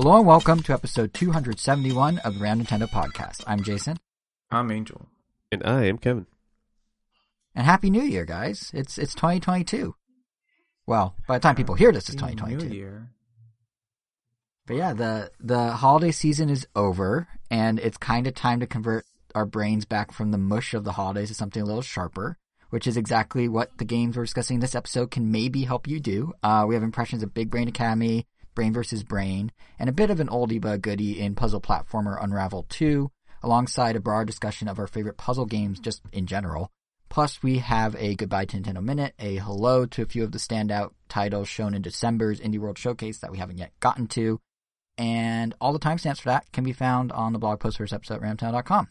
Hello and welcome to episode 271 of the Round Nintendo podcast. I'm Jason. I'm Angel. And I am Kevin. And happy new year, guys. It's it's 2022. Well, by the time people hear this, it's 2022. New Year. But yeah, the the holiday season is over, and it's kind of time to convert our brains back from the mush of the holidays to something a little sharper, which is exactly what the games we're discussing in this episode can maybe help you do. Uh, we have impressions of Big Brain Academy, Brain vs. Brain, and a bit of an oldie but goodie in puzzle platformer Unravel 2, alongside a broad discussion of our favorite puzzle games just in general. Plus, we have a goodbye to Nintendo Minute, a hello to a few of the standout titles shown in December's Indie World Showcase that we haven't yet gotten to, and all the timestamps for that can be found on the blog post for this episode at ramtown.com.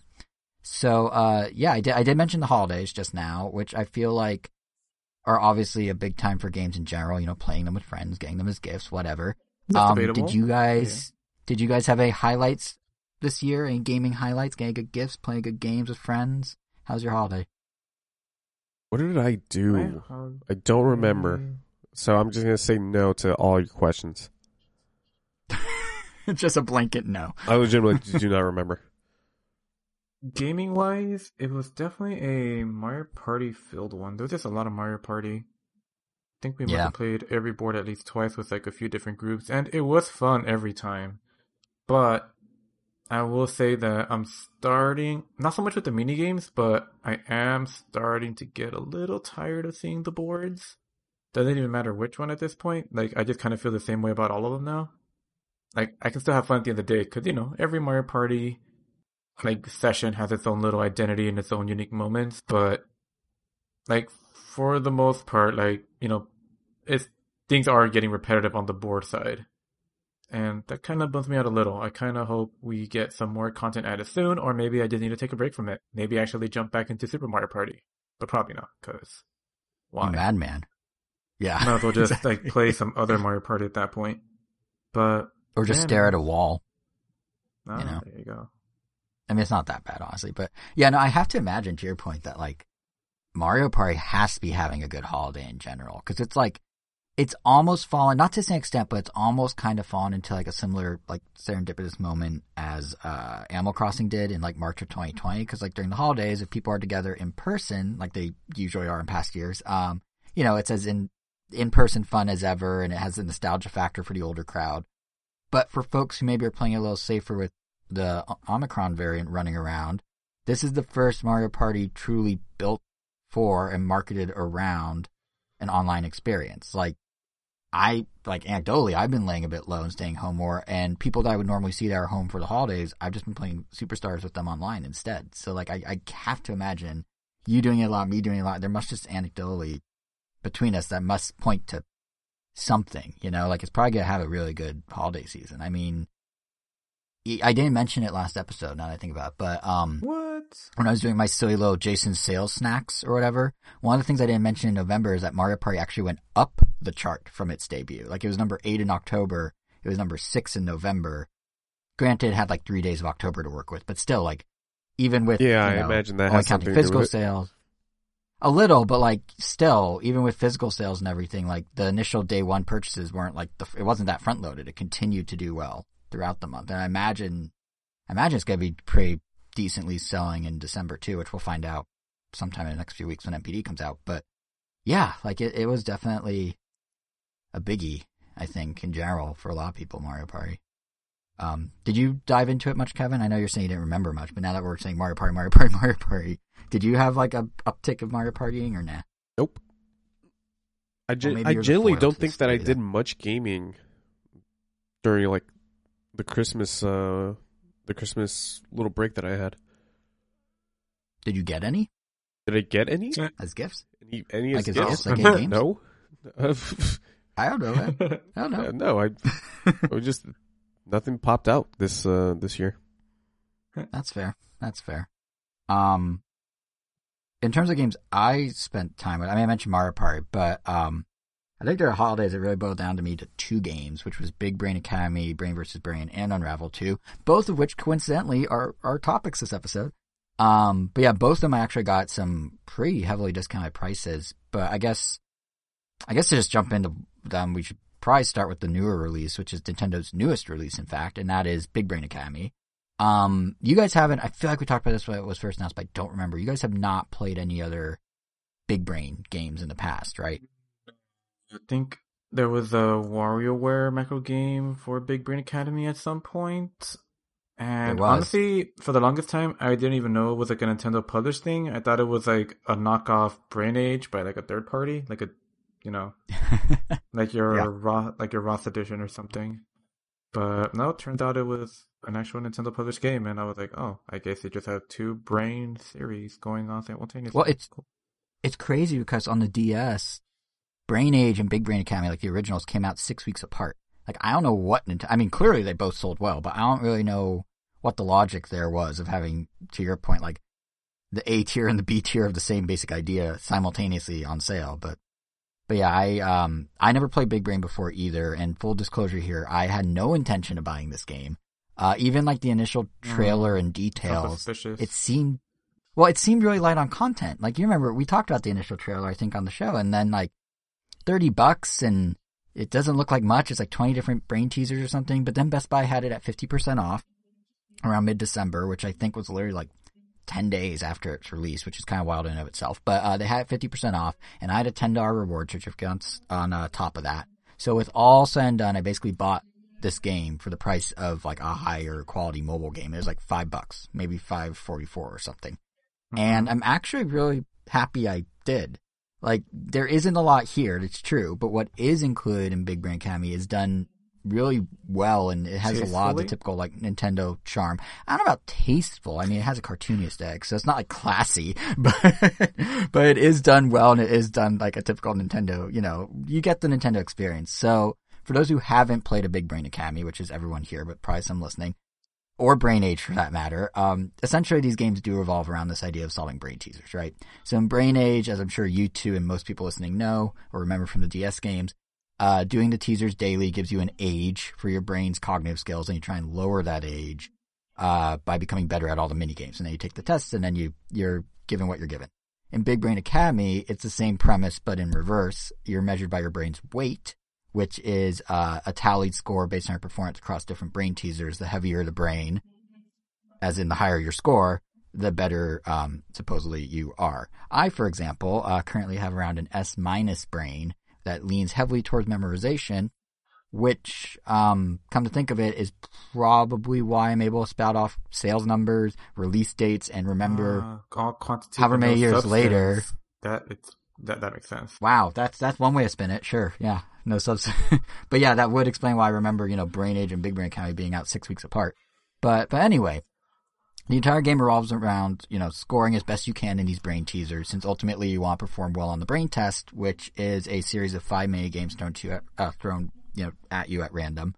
So, uh, yeah, I did, I did mention the holidays just now, which I feel like are obviously a big time for games in general, you know, playing them with friends, getting them as gifts, whatever. That's Um, did you guys, did you guys have any highlights this year? Any gaming highlights? Getting good gifts, playing good games with friends? How's your holiday? What did I do? My I don't remember. So I'm just gonna say no to all your questions. just a blanket no. I legitimately do not remember. Gaming wise, it was definitely a Mario Party filled one. There was just a lot of Mario Party. I think we must Yeah. have played every board at least twice with like a few different groups, and it was fun every time. But I will say that I'm starting not so much with the mini games, but I am starting to get a little tired of seeing the boards. Doesn't even matter which one at this point. Like I just kind of feel the same way about all of them now. Like I can still have fun at the end of the day because you know every Mario Party like session has its own little identity and its own unique moments, but like for the most part, like you know, it's things are getting repetitive on the board side, and that kind of bums me out a little. I kind of hope we get some more content added soon, or maybe I just need to take a break from it. Maybe actually jump back into Super Mario Party, but probably not because why? Madman. Yeah. Might as well just Exactly. like play some other Mario Party at that point. But or just Yeah, stare at a wall. ah, You know. there you go. I mean, it's not that bad, honestly. But yeah, no, I have to imagine to your point that like Mario Party has to be having a good holiday in general because it's like it's almost fallen, not to the same extent, but it's almost kind of fallen into like a similar like serendipitous moment as uh Animal Crossing did in like March of 2020. Because like during the holidays, if people are together in person, like they usually are in past years, um, you know, it's as in in person fun as ever, and it has a nostalgia factor for the older crowd. But for folks who maybe are playing a little safer with the Omicron variant running around, this is the first Mario Party truly built for and marketed around an online experience. Like, I, like anecdotally, I've been laying a bit low and staying home more, and people that I would normally see that are home for the holidays, I've just been playing Superstars with them online instead. So, like, I, I have to imagine you doing it a lot, me doing it a lot. There must just anecdotally between us that must point to something, you know, like it's probably gonna have a really good holiday season. I mean, I didn't mention it last episode. Now that I think about it, but um, What? when I was doing my silly little Jason sales snacks or whatever, one of the things I didn't mention in November is that Mario Party actually went up the chart from its debut. Like it was number eight in October, it was number six in November. Granted, it had like three days of October to work with, but still, like even with Yeah, you I imagine that has counting something to do physical sales. A little, but like still, even with physical sales and everything, like the initial day one purchases weren't like the, it wasn't that front loaded. It continued to do well throughout the month. And I imagine, I imagine it's going to be pretty decently selling in December too, which we'll find out sometime in the next few weeks when NPD comes out. But yeah, like it, it was definitely a biggie, I think, in general for a lot of people, Mario Party. Um, did you dive into it much, Kevin? I know you're saying you didn't remember much, but now that we're saying Mario Party, Mario Party, Mario Party, did you have like a uptick of Mario Partying or nah? Nope. I, gen- maybe I generally don't think that I did much gaming during like the Christmas uh the Christmas little break that I had. Did you get any Did I get any? As gifts? Any, any Like as as gifts? gifts, like games? no. I don't know, man. I don't know. no, I, I was just nothing popped out this uh this year. That's fair. That's fair. Um, in terms of games, I spent time with. I mean, I mentioned Mario Party, but um, I think there are holidays that really boiled down to me to two games, which was Big Brain Academy, Brain versus Brain, and Unravel Two. Both of which, coincidentally, are are topics this episode. Um, but yeah, both of them I actually got some pretty heavily discounted prices. But I guess, I guess to just jump into them, we should probably start with the newer release, which is Nintendo's newest release, in fact, and that is Big Brain Academy. Um, you guys haven't, I feel like we talked about this when it was first announced, but I don't remember. You guys have not played any other Big Brain games in the past, right? I think there was a WarioWare microgame for Big Brain Academy at some point. And honestly, for the longest time, I didn't even know it was like a Nintendo published thing. I thought it was like a knockoff Brain Age by like a third party, like a, you know, like your yeah. raw, like your Roth edition or something. But no, it turns out it was an actual Nintendo published game, and I was like, oh, I guess they just have two Brain series going on simultaneously. Well, it's cool. it's crazy because on the DS, Brain Age and Big Brain Academy, like the originals, came out six weeks apart. Like I don't know what Nintendo. I mean, clearly they both sold well, but I don't really know what the logic there was of having, to your point, like the A tier and the B tier of the same basic idea simultaneously on sale. But, but yeah, I, um, I never played Big Brain before either. And full disclosure here, I had no intention of buying this game. Uh, even like the initial mm. trailer mm, and details, it seemed, well, it seemed really light on content. Like you remember, we talked about the initial trailer, I think, on the show, and then like 30 bucks and it doesn't look like much. It's like 20 different brain teasers or something. But then Best Buy had it at 50% off around mid December, which I think was literally like 10 days after its release, which is kind of wild in and of itself. But uh, they had it 50% off, and I had a $10 reward certificate on, on uh, top of that. So with all said and done, I basically bought this game for the price of like a higher quality mobile game. It was like five bucks, maybe 544 or something. Mm-hmm. And I'm actually really happy I did. Like, there isn't a lot here, it's true, but what is included in Big Brain Academy is done really well and it has Tastefully? a lot of the typical like Nintendo charm. I don't know about tasteful. I mean, it has a cartoony aesthetic, so it's not like classy, but, but it is done well and it is done like a typical Nintendo, you know, you get the Nintendo experience. So for those who haven't played a Big Brain Academy, which is everyone here, but probably some listening, or Brain Age for that matter, um, essentially these games do revolve around this idea of solving brain teasers, right? So in Brain Age, as I'm sure you two and most people listening know or remember from the DS games, uh, doing the teasers daily gives you an age for your brain's cognitive skills, and you try and lower that age uh, by becoming better at all the mini games. And then you take the tests, and then you you're given what you're given. In Big Brain Academy, it's the same premise, but in reverse. You're measured by your brain's weight, which is uh, a tallied score based on your performance across different brain teasers. The heavier the brain, as in the higher your score, the better um, supposedly you are. I, for example, uh, currently have around an S minus brain, that leans heavily towards memorization, which, um, come to think of it, is probably why I'm able to spout off sales numbers, release dates, and remember uh, however many years substance. later. That it's that that makes sense. Wow, that's that's one way to spin it. Sure, yeah, no substance. but yeah, that would explain why I remember you know Brain Age and Big Brain Academy being out six weeks apart. But but anyway, the entire game revolves around, you know, scoring as best you can in these brain teasers, since ultimately you want to perform well on the brain test, which is a series of five mini games thrown to uh, thrown, you know, at you at random.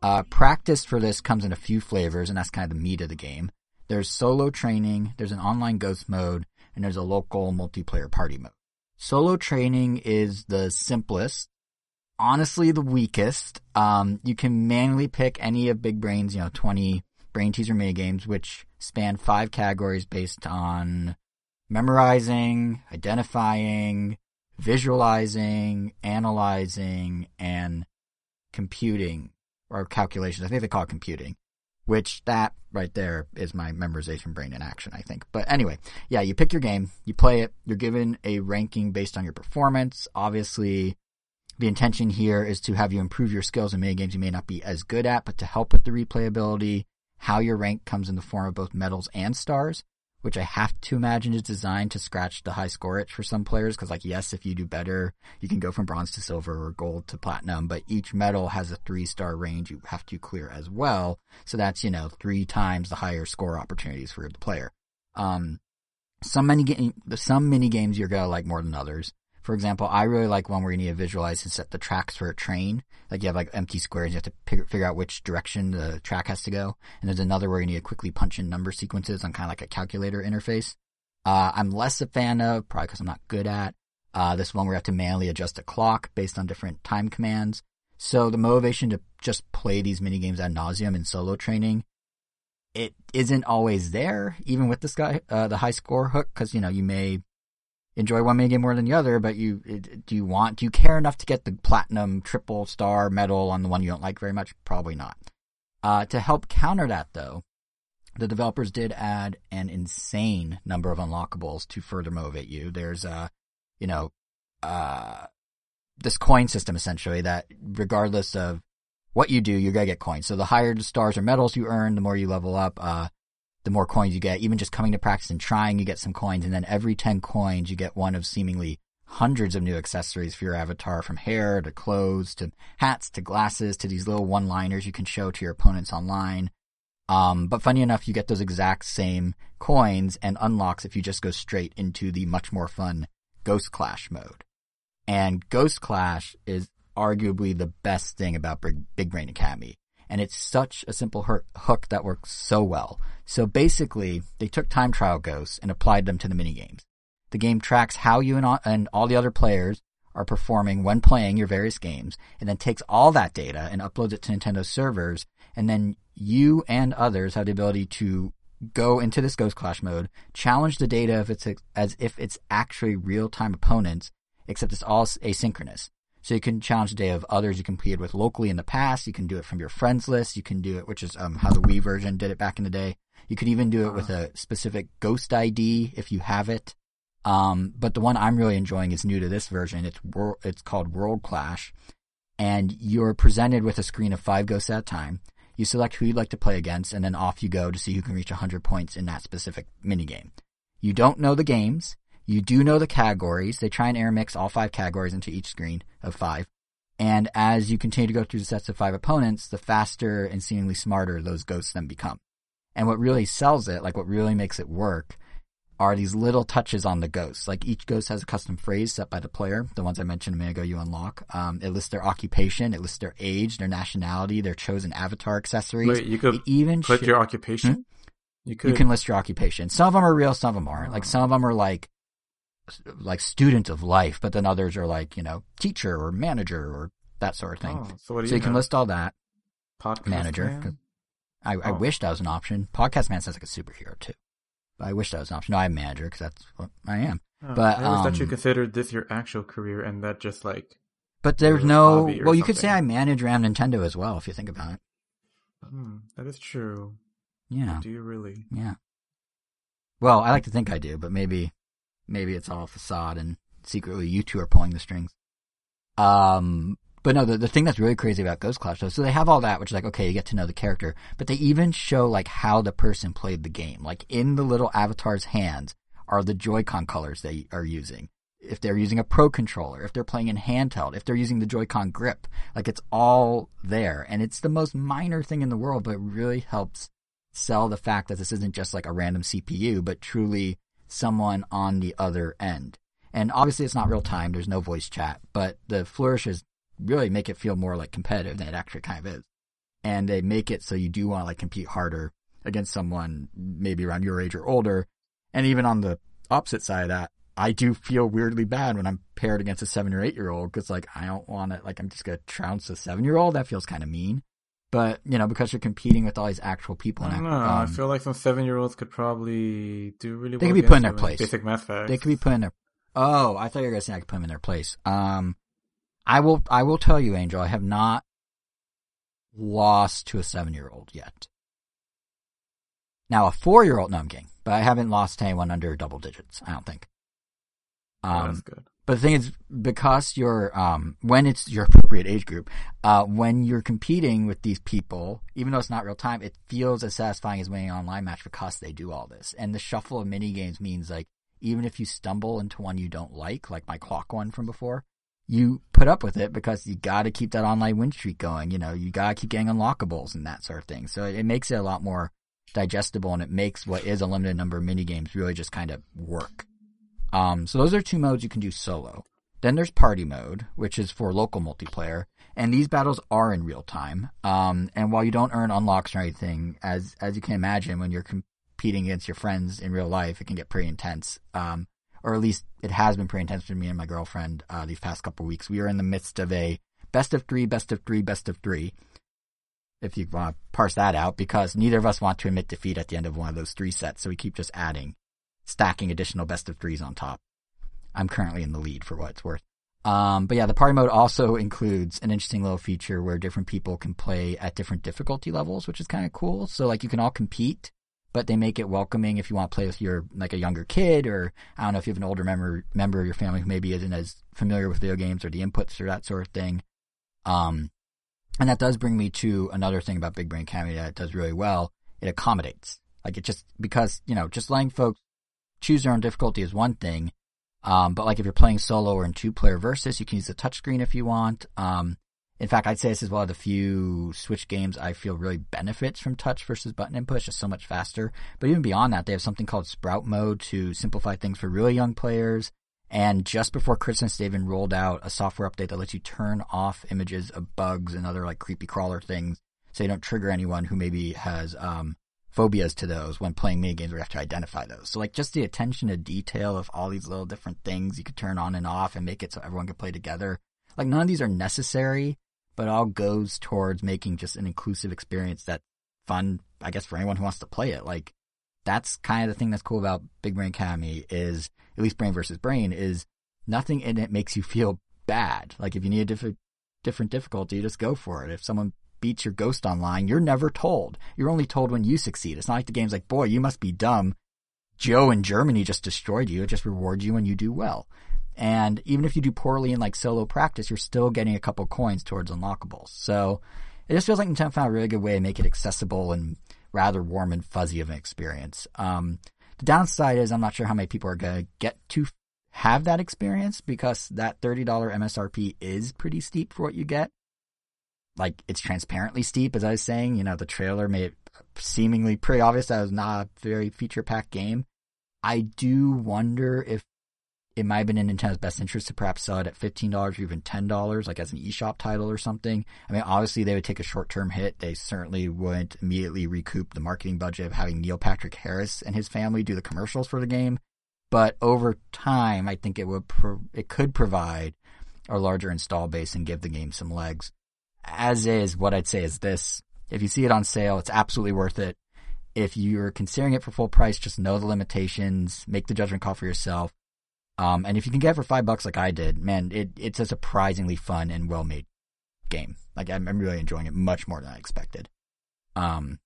Uh, practice for this comes in a few flavors, and that's kind of the meat of the game. There's solo training, there's an online ghost mode, and there's a local multiplayer party mode. Solo training is the simplest, honestly the weakest. Um, you can manually pick any of Big Brain's, you know, 20 brain teaser mini games, which span five categories based on memorizing, identifying, visualizing, analyzing, and computing or calculations. I think they call it computing, which that right there is my memorization brain in action, I think. But anyway, yeah, you pick your game, you play it, you're given a ranking based on your performance. Obviously, the intention here is to have you improve your skills in many games you may not be as good at, but to help with the replayability how your rank comes in the form of both medals and stars, which I have to imagine is designed to scratch the high score itch for some players. Cause like, yes, if you do better, you can go from bronze to silver or gold to platinum, but each medal has a three star range you have to clear as well. So that's, you know, three times the higher score opportunities for the player. Um, some many game, some mini games you're gonna like more than others. For example, I really like one where you need to visualize and set the tracks for a train. Like you have like empty squares, you have to figure out which direction the track has to go. And there's another where you need to quickly punch in number sequences on kind of like a calculator interface. Uh, I'm less a fan of, probably because I'm not good at, uh, this one where you have to manually adjust a clock based on different time commands. So the motivation to just play these mini games ad nauseum in solo training, it isn't always there, even with this guy, uh, the high score hook, because, you know, you may enjoy one minigame more than the other, but you do you want do you care enough to get the platinum, triple star medal on the one you don't like very much? Probably not. Uh, to help counter that, though, the developers did add an insane number of unlockables to further motivate you. There's a, you know, uh, this coin system essentially that regardless of what you do, you're gonna get coins. So the higher the stars or medals you earn, the more you level up. Uh, the more coins you get. Even just coming to practice and trying, you get some coins. And then every 10 coins, you get one of seemingly hundreds of new accessories for your avatar from hair to clothes to hats to glasses to these little one liners you can show to your opponents online. Um, but funny enough, you get those exact same coins and unlocks if you just go straight into the much more fun Ghost Clash mode. And Ghost Clash is arguably the best thing about Big Brain Academy and it's such a simple hook that works so well. So basically, they took time trial ghosts and applied them to the minigames. The game tracks how you and all, the other players are performing when playing your various games, and then takes all that data and uploads it to Nintendo servers, and then you and others have the ability to go into this Ghost Clash mode, challenge the data if it's as if it's actually real-time opponents, except it's all asynchronous. So you can challenge the day of others you competed with locally in the past. You can do it from your friends list. You can do it, which is um, how the Wii version did it back in the day. You could even do it with a specific ghost ID if you have it. Um, but the one I'm really enjoying is new to this version. It's wor- it's called World Clash, and you're presented with a screen of five ghosts at a time. You select who you'd like to play against, and then off you go to see who can reach 100 points in that specific minigame. You don't know the games. You do know the categories. They try and air mix all five categories into each screen of five. And as you continue to go through the sets of five opponents, the faster and seemingly smarter those ghosts then become. And what really sells it, like what really makes it work, are these little touches on the ghosts. Like each ghost has a custom phrase set by the player. The ones I mentioned a minute ago you unlock. Um, it lists their occupation, it lists their age, their nationality, their chosen avatar accessories. Wait, you could it even put sh- your occupation? Hmm? You could. You can list your occupation. Some of them are real, some of them aren't. Like Oh. some of them are like like student of life, but then others are like, you know, teacher or manager or that sort of thing. Oh, so what do so you, you can list all that. Podcast manager, I, I Oh. wish that was an option. Podcast man sounds like a superhero too. But I wish that was an option. No, I'm manager because that's what I am. Oh, but, I always thought you um, considered this your actual career and that just like, But there's no. Well, you could say. I manage around Nintendo as well if you think about it. hmm, that is true. Yeah, Do you really? yeah. Well, I like to think I do, but maybe, maybe it's all facade and secretly you two are pulling the strings. Um, but no, the, the thing that's really crazy about Ghost Clash though, so they have all that, which is like, okay, you get to know the character, but they even show like how the person played the game. Like in the little avatar's hands are the Joy-Con colors they are using. If they're using a Pro controller, if they're playing in handheld, if they're using the Joy-Con grip, like it's all there. And it's the most minor thing in the world, but it really helps sell the fact that this isn't just like a random CPU, but truly someone on the other end. And obviously it's not real time, there's no voice chat, but the flourishes really make it feel more like competitive than it actually kind of is. And they make it so you do want to like compete harder against someone maybe around your age or older. And even on the opposite side of that, I do feel weirdly bad when I'm paired against a seven or eight year old because like I don't want to like I'm just gonna trounce a seven year old. That feels kind of mean. But you know because you're competing with all these actual people, I know. I um, feel like some seven year olds could probably do really They well. could be put in their place. Basic math facts. They could be put in their. Oh, I thought you were gonna say I could put them in their place. Um, I will. I will tell you, Angel. I have not lost to a seven-year-old yet. Now, a four-year-old, no, I'm kidding, but I haven't lost to anyone under double digits. I don't think. Oh, Um, that's good. But the thing is, because you're, um, when it's your appropriate age group, uh, when you're competing with these people, even though it's not real time, it feels as satisfying as winning an online match because they do all this. And the shuffle of mini games means like, even if you stumble into one you don't like, like my clock one from before, you put up with it because you gotta keep that online win streak going. You know, you gotta keep getting unlockables and that sort of thing. So it makes it a lot more digestible and it makes what is a limited number of mini games really just kind of work. Um, so those are two modes you can do solo. Then there's party mode, which is for local multiplayer, and these battles are in real time. Um, and while you don't earn unlocks or anything, as as you can imagine, when you're competing against your friends in real life, it can get pretty intense. Um, or at least it has been pretty intense for me and my girlfriend uh, these past couple weeks. We are in the midst of a best of three, best of three, best of three. If you want to parse that out, because neither of us want to admit defeat at the end of one of those three sets, so we keep just adding, stacking additional best of threes on top. I'm currently in the lead for what it's worth. Um, but yeah, the party mode also includes an interesting little feature where different people can play at different difficulty levels, which is kind of cool. So like you can all compete, but they make it welcoming if you want to play with your like a younger kid or I don't know if you have an older member member of your family who maybe isn't as familiar with video games or the inputs or that sort of thing. Um, and that does bring me to another thing about Big Brain Academy that it does really well. It accommodates. Like it just because you know just letting folks choose their own difficulty is one thing. Um, but like if you're playing solo or in two player versus, you can use the touchscreen if you want. Um, in fact, I'd say this is one of the few Switch games I feel really benefits from touch versus button input. It's just so much faster. But even beyond that, they have something called Sprout Mode to simplify things for really young players. And just before Christmas, they even rolled out a software update that lets you turn off images of bugs and other like creepy crawler things, so you don't trigger anyone who maybe has um, phobias to those when playing mini games where you have to identify those. So like just the attention to detail of all these little different things you could turn on and off and make it so everyone can play together. Like none of these are necessary, but all goes towards making just an inclusive experience that fun, I guess, for anyone who wants to play it. Like that's kind of the thing that's cool about Big Brain Academy is at least Brain versus Brain is nothing in it makes you feel bad. Like if you need a different different difficulty, just go for it. If someone beats your ghost online, you're never told. You're only told when you succeed. It's not like the game's like, boy, you must be dumb. Joe in Germany just destroyed you. It just rewards you when you do well. And even if you do poorly in like solo practice, you're still getting a couple coins towards unlockables. So it just feels like Nintendo found a really good way to make it accessible and rather warm and fuzzy of an experience. Um, the downside is I'm not sure how many people are going to get to have that experience because that $30 MSRP is pretty steep for what you get. Like it's transparently steep, as I was saying. You know, the trailer made it seemingly pretty obvious that it was not a very feature packed game. I do wonder if it might have been in Nintendo's best interest to perhaps sell it at $15 or even $10, like as an eShop title or something. I mean, obviously they would take a short term hit. They certainly wouldn't immediately recoup the marketing budget of having Neil Patrick Harris and his family do the commercials for the game. But over time, I think it would, pro- it could provide a larger install base and give the game some legs. As is, what I'd say is this. If you see it on sale, it's absolutely worth it. If you're considering it for full price, just know the limitations, make the judgment call for yourself um, and if you can get it for five bucks like I did, man, it, it's a surprisingly fun and well made game. Like I'm, I'm, really enjoying it much more than I expected. Um,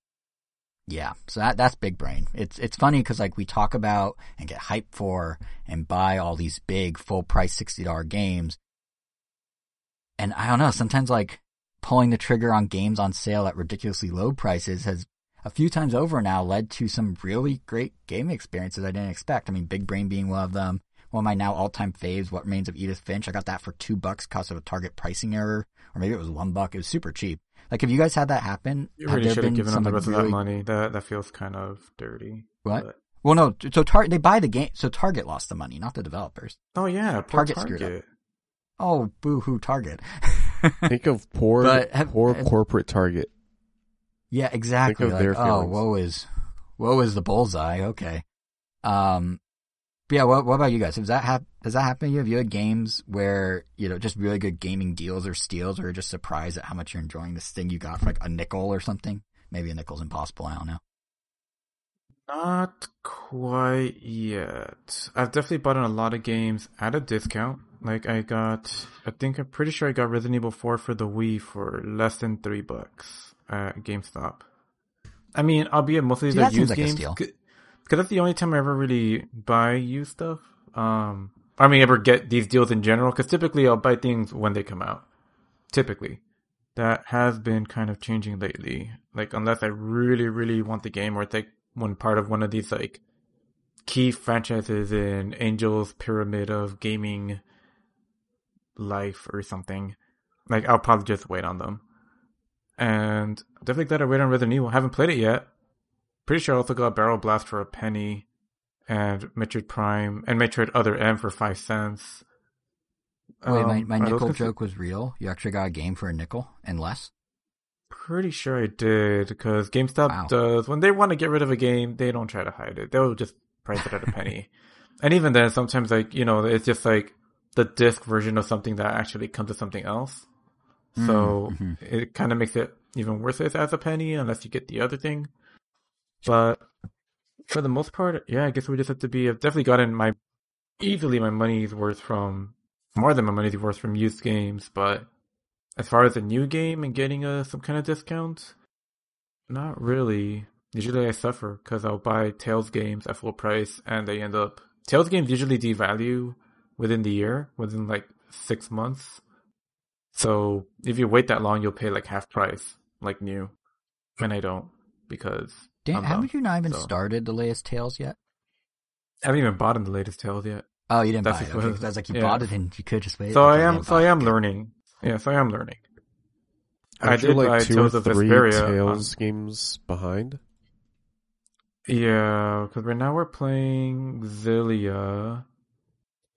yeah, so that that's big brain. It's it's funny because like we talk about and get hyped for and buy all these big full price sixty dollar games, and I don't know. Sometimes like pulling the trigger on games on sale at ridiculously low prices has a few times over now led to some really great gaming experiences I didn't expect. I mean, Big Brain being one of them one of my now all-time faves, What Remains of Edith Finch. I got that for two bucks because of a Target pricing error, or maybe it was one buck. It was super cheap. Like, have you guys had that happen? You really should have given them the rest really... of that money. That that feels kind of dirty. What? But... Well, no. So Target they buy the game. So Target lost the money, not the developers. Oh yeah, Target, Target screwed up. Oh, boo hoo, Target. Think of poor, but have, poor have, corporate Target. Yeah, exactly. Like, oh, woe is, woe is the bullseye. Okay. Um, but yeah, what, what about you guys? Has that hap- Does that happen to you? Have you had games where you know just really good gaming deals or steals, or just surprised at how much you're enjoying this thing you got for like a nickel or something? Maybe a nickel's impossible. I don't know. Not quite yet. I've definitely bought in a lot of games at a discount. Like I got, I think I'm pretty sure I got Resident Evil 4 for the Wii for less than three bucks at GameStop. I mean, albeit mostly the used like games because that's the only time I ever really buy used stuff. Um, I mean, ever get these deals in general. Because typically I'll buy things when they come out. Typically, that has been kind of changing lately. Like unless I really, really want the game, or it's like one part of one of these like key franchises in Angel's Pyramid of Gaming life or something. Like I'll probably just wait on them. And definitely glad I wait on Resident Evil. I haven't played it yet, Pretty sure I also got Barrel Blast for a penny, and Metroid Prime and Metroid Other M for five cents. Wait, um, my, my nickel joke was real. You actually got a game for a nickel and less. Pretty sure I did because GameStop wow. does when they want to get rid of a game, they don't try to hide it. They'll just price it at a penny. and even then, sometimes like you know, it's just like the disc version of something that actually comes to something else. So mm-hmm. it kind of makes it even worth it as a penny unless you get the other thing. But for the most part, yeah, I guess we just have to be. I've definitely gotten my easily my money's worth from more than my money's worth from used games, but as far as a new game and getting a some kind of discount, not really. Usually I suffer because I'll buy Tales games at full price and they end up Tales games usually devalue within the year, within like six months. So if you wait that long, you'll pay like half price, like new, and I don't because Dan, haven't dumb, you not even so. started the latest Tales yet? I haven't even bought in the latest Tales yet. Oh, you didn't That's buy it. what- Okay, 'cause I was like, you yeah. bought it and you could just wait. So I am, so I buy it. am learning. Yeah, so I am learning. I Aren't you did like buy two Tales or of three Vesperia. on- Tales games behind. Yeah, because right now we're playing Xillia.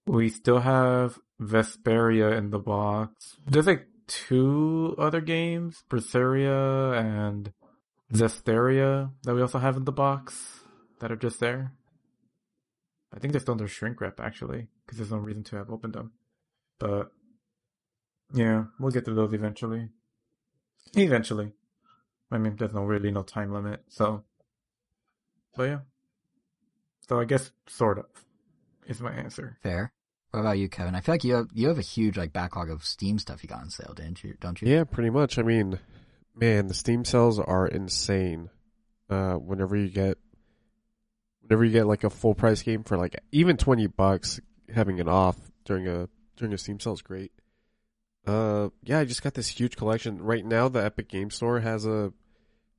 We still have Vesperia in the box. There's like two other games, Berseria and Zestiria, that we also have in the box that are just there. I think they're still under shrink wrap actually, because there's no reason to have opened them. But yeah, we'll get to those eventually. Eventually. I mean, there's no really no time limit, so. But yeah. So I guess sort of is my answer. Fair. What about you, Kevin? I feel like you have you have a huge like backlog of Steam stuff you got on sale, didn't you? Don't you? Yeah, pretty much. I mean, man, the Steam sales are insane. Uh, whenever you get, whenever you get like a full price game for like even twenty bucks, having it off during a during a Steam sale is great. Uh, yeah, I just got this huge collection. Right now, the Epic Game Store has a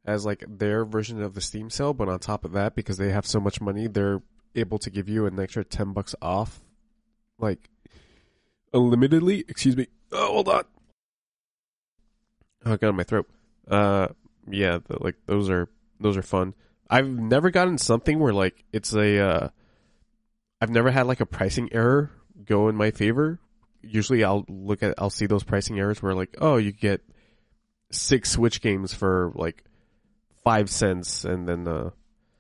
has like their version of the Steam sale, but on top of that, because they have so much money, they're able to give you an extra ten bucks off, like unlimitedly. Excuse me. Oh, hold on. Oh, I got my throat. Uh, yeah, the, like those are those are fun. I've never gotten something where like it's a. Uh, I've never had like a pricing error go in my favor. Usually, I'll look at I'll see those pricing errors where like oh you get six Switch games for like five cents, and then uh,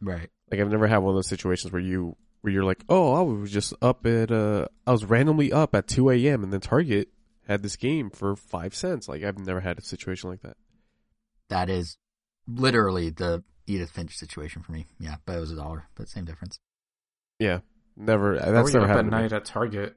Right. Like I've never had one of those situations where you where you're like, oh, I was just up at uh, I was randomly up at two a.m. and then Target had this game for five cents. Like I've never had a situation like that. That is literally the Edith Finch situation for me. Yeah, but it was a dollar, but same difference. Yeah, never. That's you never up at happened. to me. night at Target.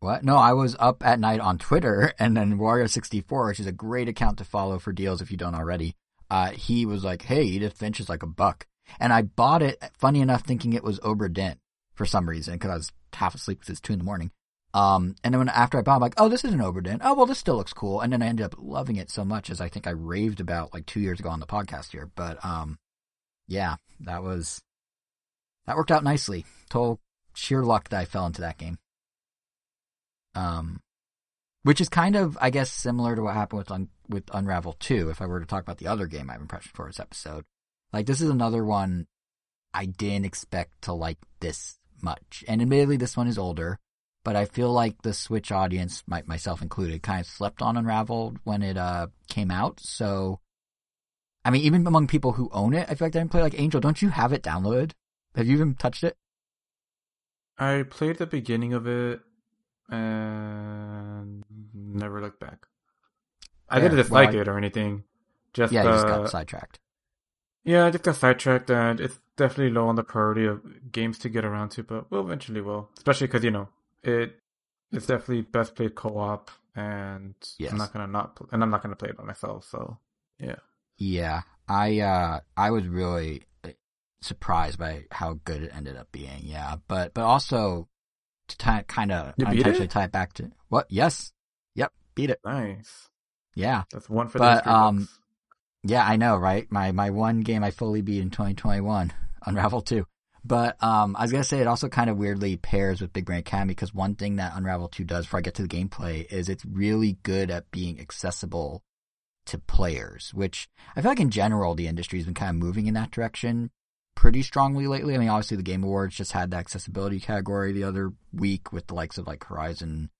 What? No, I was up at night on Twitter, and then Wario64, which is a great account to follow for deals if you don't already. Uh, he was like, "Hey, Edith Finch is like a buck," and I bought it. Funny enough, thinking it was Obra for some reason because I was half asleep because it's two in the morning. Um, and then when, after I bought, it, I'm like, "Oh, this isn't Obra Dinn. Oh, well, this still looks cool." And then I ended up loving it so much as I think I raved about like two years ago on the podcast here. But um, yeah, that was that worked out nicely. Total sheer luck that I fell into that game. Um, which is kind of, I guess, similar to what happened with Un- with Unravel 2, if I were to talk about the other game I have impression for this episode. Like, this is another one I didn't expect to like this much. And admittedly, this one is older, but I feel like the Switch audience, my, myself included, kind of slept on Unraveled when it uh came out. So, I mean, even among people who own it, I feel like they didn't play like Angel. Don't you have it downloaded? Have you even touched it? I played the beginning of it and never looked back. I didn't dislike Well, I- it or anything. Just Yeah, you just uh, got sidetracked. Yeah, I just got sidetracked, and it's definitely low on the priority of games to get around to. But we'll eventually will, especially because you know it. It's definitely best played co-op, and Yes. I'm not gonna not, pl- and I'm not gonna play it by myself. So yeah, Yeah, I uh I was really uh, surprised by how good it ended up being. Yeah, but but also to tie, kind of unintentionally tie it back to what? Yes, yep, beat it. nice. Yeah, That's one for But, the um, books. Yeah, I know, right? My my one game I fully beat in 2021, Unravel 2. But um, I was gonna say it also kind of weirdly pairs with Big Brain Academy because one thing that Unravel 2 does, before I get to the gameplay, is it's really good at being accessible to players. Which I feel like in general the industry has been kind of moving in that direction pretty strongly lately. I mean, obviously the Game Awards just had the accessibility category the other week with the likes of like Horizon,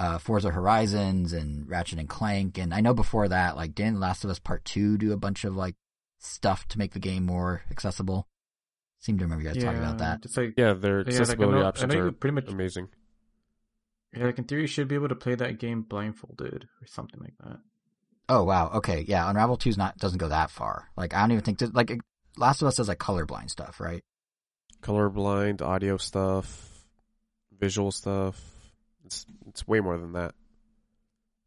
uh, Forza Horizons and Ratchet and Clank, and I know before that, like didn't Last of Us Part Two do a bunch of like stuff to make the game more accessible? Seem to remember you guys talking about that. Just like Yeah, their Yeah, like, I accessibility know- I options know are pretty much- amazing. yeah, like in theory, you should be able to play that game blindfolded or something like that. Oh wow, okay, yeah. Unravel 2's not doesn't go that far. Like I don't even think like Last of Us does like colorblind stuff, right? Colorblind, audio stuff, visual stuff. It's it's way more than that.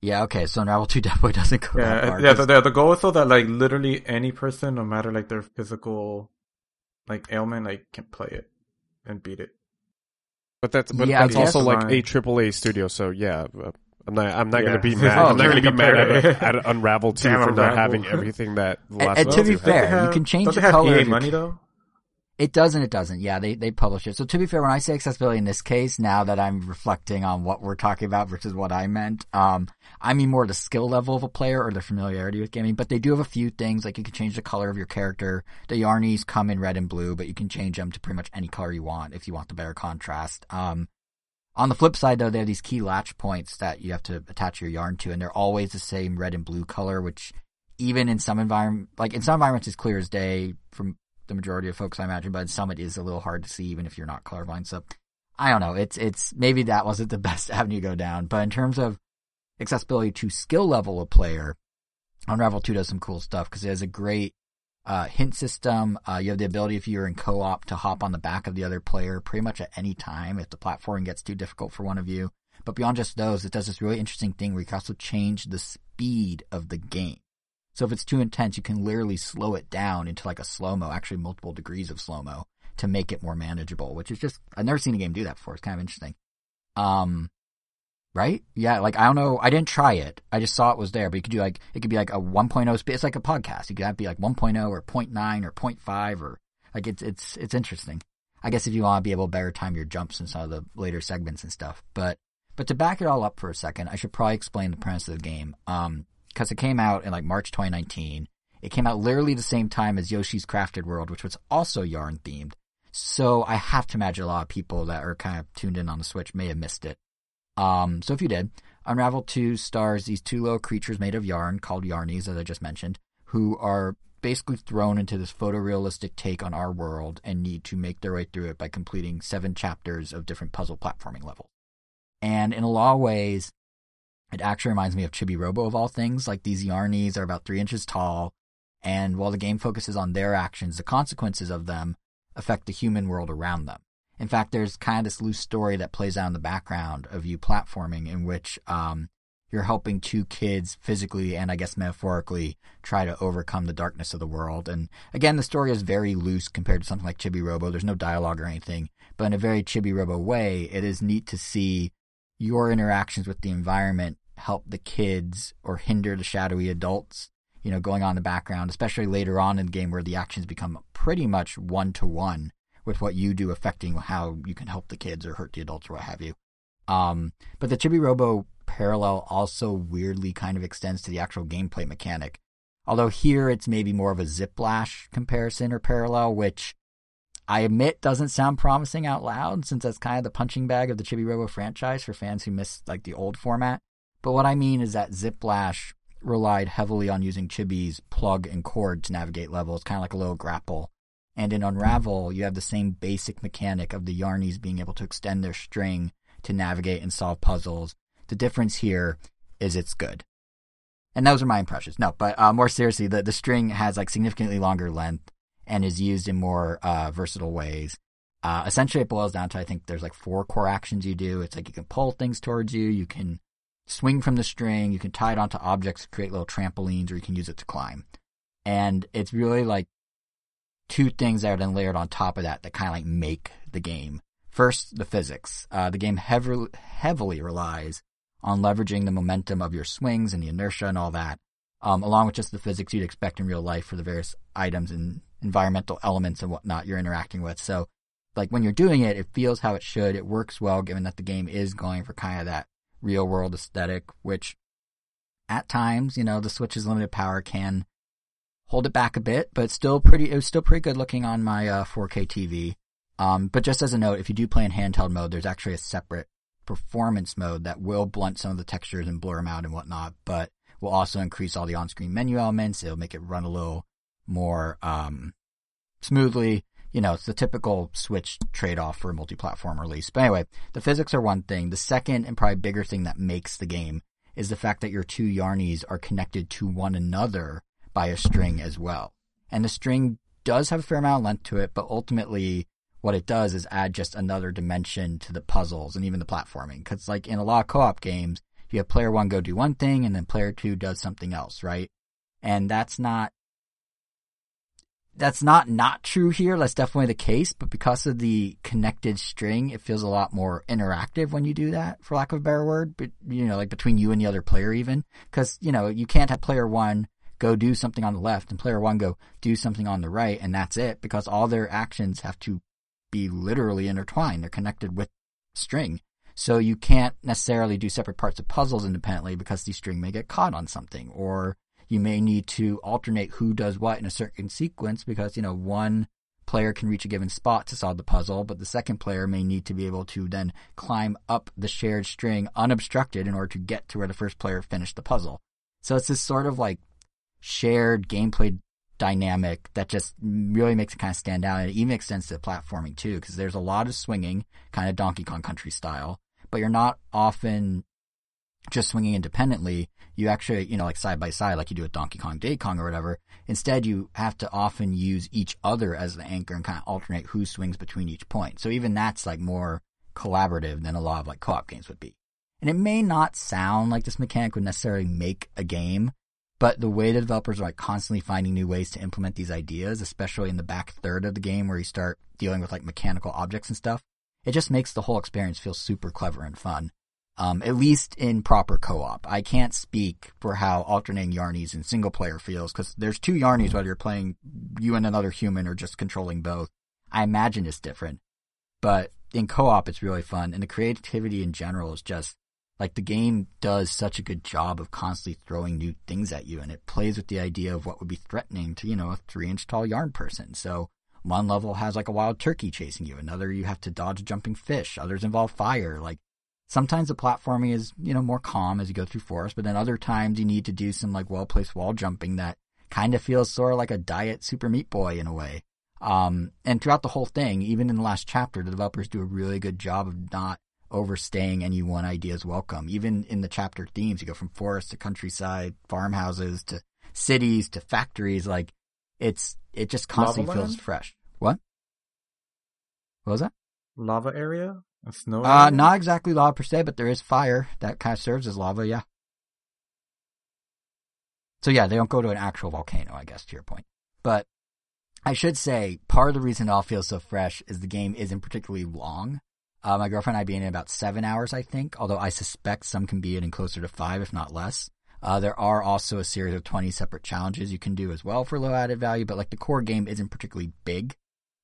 Yeah, okay, so Unravel 2 definitely doesn't go that Yeah, far. yeah. 'cause- The, the the goal is so that like literally any person, no matter like their physical, like ailment, like can play it and beat it. But that's but Yeah, that's also like a AAA studio. So yeah, uh, I'm not I'm not Yeah. gonna be Oh, mad. I'm not gonna be mad at, at Unravel two Damn for not having everything that the And- last and one to be fair, Don't you can change the color EA of your money though. It doesn't. It doesn't. Yeah, they they publish it. So to be fair, when I say accessibility in this case, now that I'm reflecting on what we're talking about versus what I meant, um, I mean more the skill level of a player or the familiarity with gaming. But they do have a few things like you can change the color of your character. The Yarnies come in red and blue, but you can change them to pretty much any color you want if you want the better contrast. Um, on the flip side, though, they have these key latch points that you have to attach your yarn to, and they're always the same red and blue color, which even in some environment, like in some environments, is clear as day from the majority of folks, I imagine, but in some it is a little hard to see, even if you're not colorblind. So I don't know. It's it's maybe that wasn't the best avenue to go down, but in terms of accessibility to skill level of player, Unravel Two does some cool stuff because it has a great uh, hint system. Uh, you have the ability if you're in co-op to hop on the back of the other player pretty much at any time if the platforming gets too difficult for one of you. But beyond just those, it does this really interesting thing where you can also change the speed of the game. So if it's too intense, you can literally slow it down into like a slow mo, actually multiple degrees of slow mo to make it more manageable, which is just, I've never seen a game do that before. It's kind of interesting. Um, right? Yeah, like I don't know, I didn't try it. I just saw it was there, but you could do like, it could be like a 1.0 speed. It's like a podcast. You could have be like 1.0 or 0.9 or 0.5 or like it's, it's, it's interesting. I guess if you want to be able to better time your jumps in some of the later segments and stuff, but, but to back it all up for a second, I should probably explain the premise of the game. Um, because it came out in like March 2019. It came out literally the same time as Yoshi's Crafted World, which was also yarn themed. So I have to imagine a lot of people that are kind of tuned in on the Switch may have missed it. Um, so if you did, Unravel 2 stars these two little creatures made of yarn called Yarnies, as I just mentioned, who are basically thrown into this photorealistic take on our world and need to make their way through it by completing seven chapters of different puzzle platforming levels. And in a lot of ways, it actually reminds me of Chibi Robo of all things. Like these Yarnies are about three inches tall, and while the game focuses on their actions, the consequences of them affect the human world around them. In fact, there's kind of this loose story that plays out in the background of you platforming in which um, you're helping two kids physically and I guess metaphorically try to overcome the darkness of the world. And again, the story is very loose compared to something like Chibi Robo. There's no dialogue or anything, but in a very Chibi Robo way, it is neat to see your interactions with the environment help the kids or hinder the shadowy adults, you know, going on in the background, especially later on in the game where the actions become pretty much one to one with what you do affecting how you can help the kids or hurt the adults or what have you. Um, but the Chibi Robo parallel also weirdly kind of extends to the actual gameplay mechanic. Although here it's maybe more of a Zip Lash comparison or parallel, which I admit doesn't sound promising out loud since that's kind of the punching bag of the Chibi Robo franchise for fans who miss like the old format. But what I mean is that Zip Lash relied heavily on using Chibi's plug and cord to navigate levels, kind of like a little grapple. And in Unravel, you have the same basic mechanic of the Yarnies being able to extend their string to navigate and solve puzzles. The difference here is it's good. And those are my impressions. No, but uh, more seriously, the, the string has like significantly longer length and is used in more uh, versatile ways. Uh, essentially, it boils down to I think there's like four core actions you do. It's like you can pull things towards you, you can swing from the string, you can tie it onto objects create little trampolines, or you can use it to climb. And it's really like two things that are then layered on top of that that kind of like make the game. First, the physics. Uh, the game heavily, heavily relies on leveraging the momentum of your swings and the inertia and all that, um, along with just the physics you'd expect in real life for the various items and environmental elements and whatnot you're interacting with. So, like when you're doing it, it feels how it should. It works well given that the game is going for kind of that real world aesthetic, which at times, you know, the Switch's limited power can hold it back a bit, but still pretty, it was still pretty good looking on my uh, 4K TV. Um, but just as a note, if you do play in handheld mode, there's actually a separate performance mode that will blunt some of the textures and blur them out and whatnot, but will also increase all the on-screen menu elements. It'll make it run a little more, um, smoothly. You know, it's the typical Switch trade-off for a multi-platform release. But anyway, the physics are one thing. The second and probably bigger thing that makes the game is the fact that your two Yarnies are connected to one another by a string as well. And the string does have a fair amount of length to it, but ultimately what it does is add just another dimension to the puzzles and even the platforming. Cause like in a lot of co-op games, you have player one go do one thing and then player two does something else, right? And that's not, that's not not true here. That's definitely the case, but because of the connected string, it feels a lot more interactive when you do that, for lack of a better word. But, you know, like between you and the other player even. Cause, you know, you can't have player one go do something on the left and player one go do something on the right and that's it because all their actions have to be literally intertwined. They're connected with string. So you can't necessarily do separate parts of puzzles independently because the string may get caught on something or you may need to alternate who does what in a certain sequence because, you know, one player can reach a given spot to solve the puzzle, but the second player may need to be able to then climb up the shared string unobstructed in order to get to where the first player finished the puzzle. So it's this sort of like shared gameplay dynamic that just really makes it kind of stand out. And it even extends to platforming too, because there's a lot of swinging, kind of Donkey Kong Country style, but you're not often just swinging independently. You actually, you know, like side by side, like you do with Donkey Kong, Diddy Kong or whatever. Instead, you have to often use each other as the anchor and kind of alternate who swings between each point. So even that's like more collaborative than a lot of like co-op games would be. And it may not sound like this mechanic would necessarily make a game, but the way the developers are like constantly finding new ways to implement these ideas, especially in the back third of the game where you start dealing with like mechanical objects and stuff, it just makes the whole experience feel super clever and fun. Um, at least in proper co-op. I can't speak for how alternating Yarnies in single player feels because there's two Yarnies whether you're playing you and another human or just controlling both. I imagine it's different, but in co-op it's really fun and the creativity in general is just like the game does such a good job of constantly throwing new things at you and it plays with the idea of what would be threatening to, you know, a three inch tall yarn person. So one level has like a wild turkey chasing you. Another you have to dodge a jumping fish. Others involve fire. Like sometimes the platforming is, you know, more calm as you go through forest, but then other times you need to do some like well placed wall jumping that kind of feels sort of like a diet Super Meat Boy in a way. Um, and throughout the whole thing, even in the last chapter, the developers do a really good job of not overstaying any one idea's welcome. Even in the chapter themes, you go from forest to countryside, farmhouses to cities to factories. Like it's, it just constantly Lava feels land? fresh. What? What was that? Lava area? Snow Uh, not exactly lava per se, but there is fire that kind of serves as lava. Yeah. So yeah, they don't go to an actual volcano, I guess, to your point. But I should say part of the reason it all feels so fresh is the game isn't particularly long. Uh, my girlfriend and I being in about seven hours, I think, although I suspect some can be in closer to five, if not less. Uh, there are also a series of 20 separate challenges you can do as well for low added value, but like the core game isn't particularly big,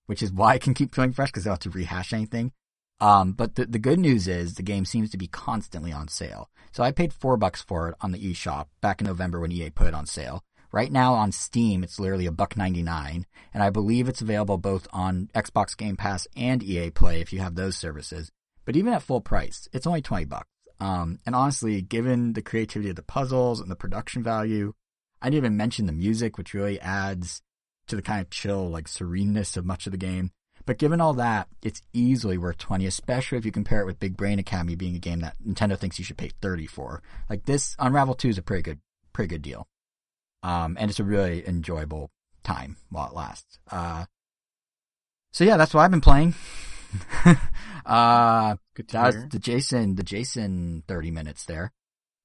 which is why I can keep feeling fresh because I don't have to rehash anything. Um, but the, the good news is the game seems to be constantly on sale. So I paid four bucks for it on the eShop back in November when EA put it on sale. Right now on Steam, it's literally a buck 99, and I believe it's available both on Xbox Game Pass and EA Play if you have those services. But even at full price, it's only 20 bucks. Um, and honestly, given the creativity of the puzzles and the production value, I didn't even mention the music, which really adds to the kind of chill, like sereneness of much of the game. But given all that, it's easily worth 20, especially if you compare it with Big Brain Academy being a game that Nintendo thinks you should pay 30 for. Like this, Unravel 2 is a pretty good, pretty good deal. Um, and it's a really enjoyable time while it lasts. Uh, so yeah, that's what I've been playing. uh, Good to that was hear. the Jason, the Jason 30 minutes there.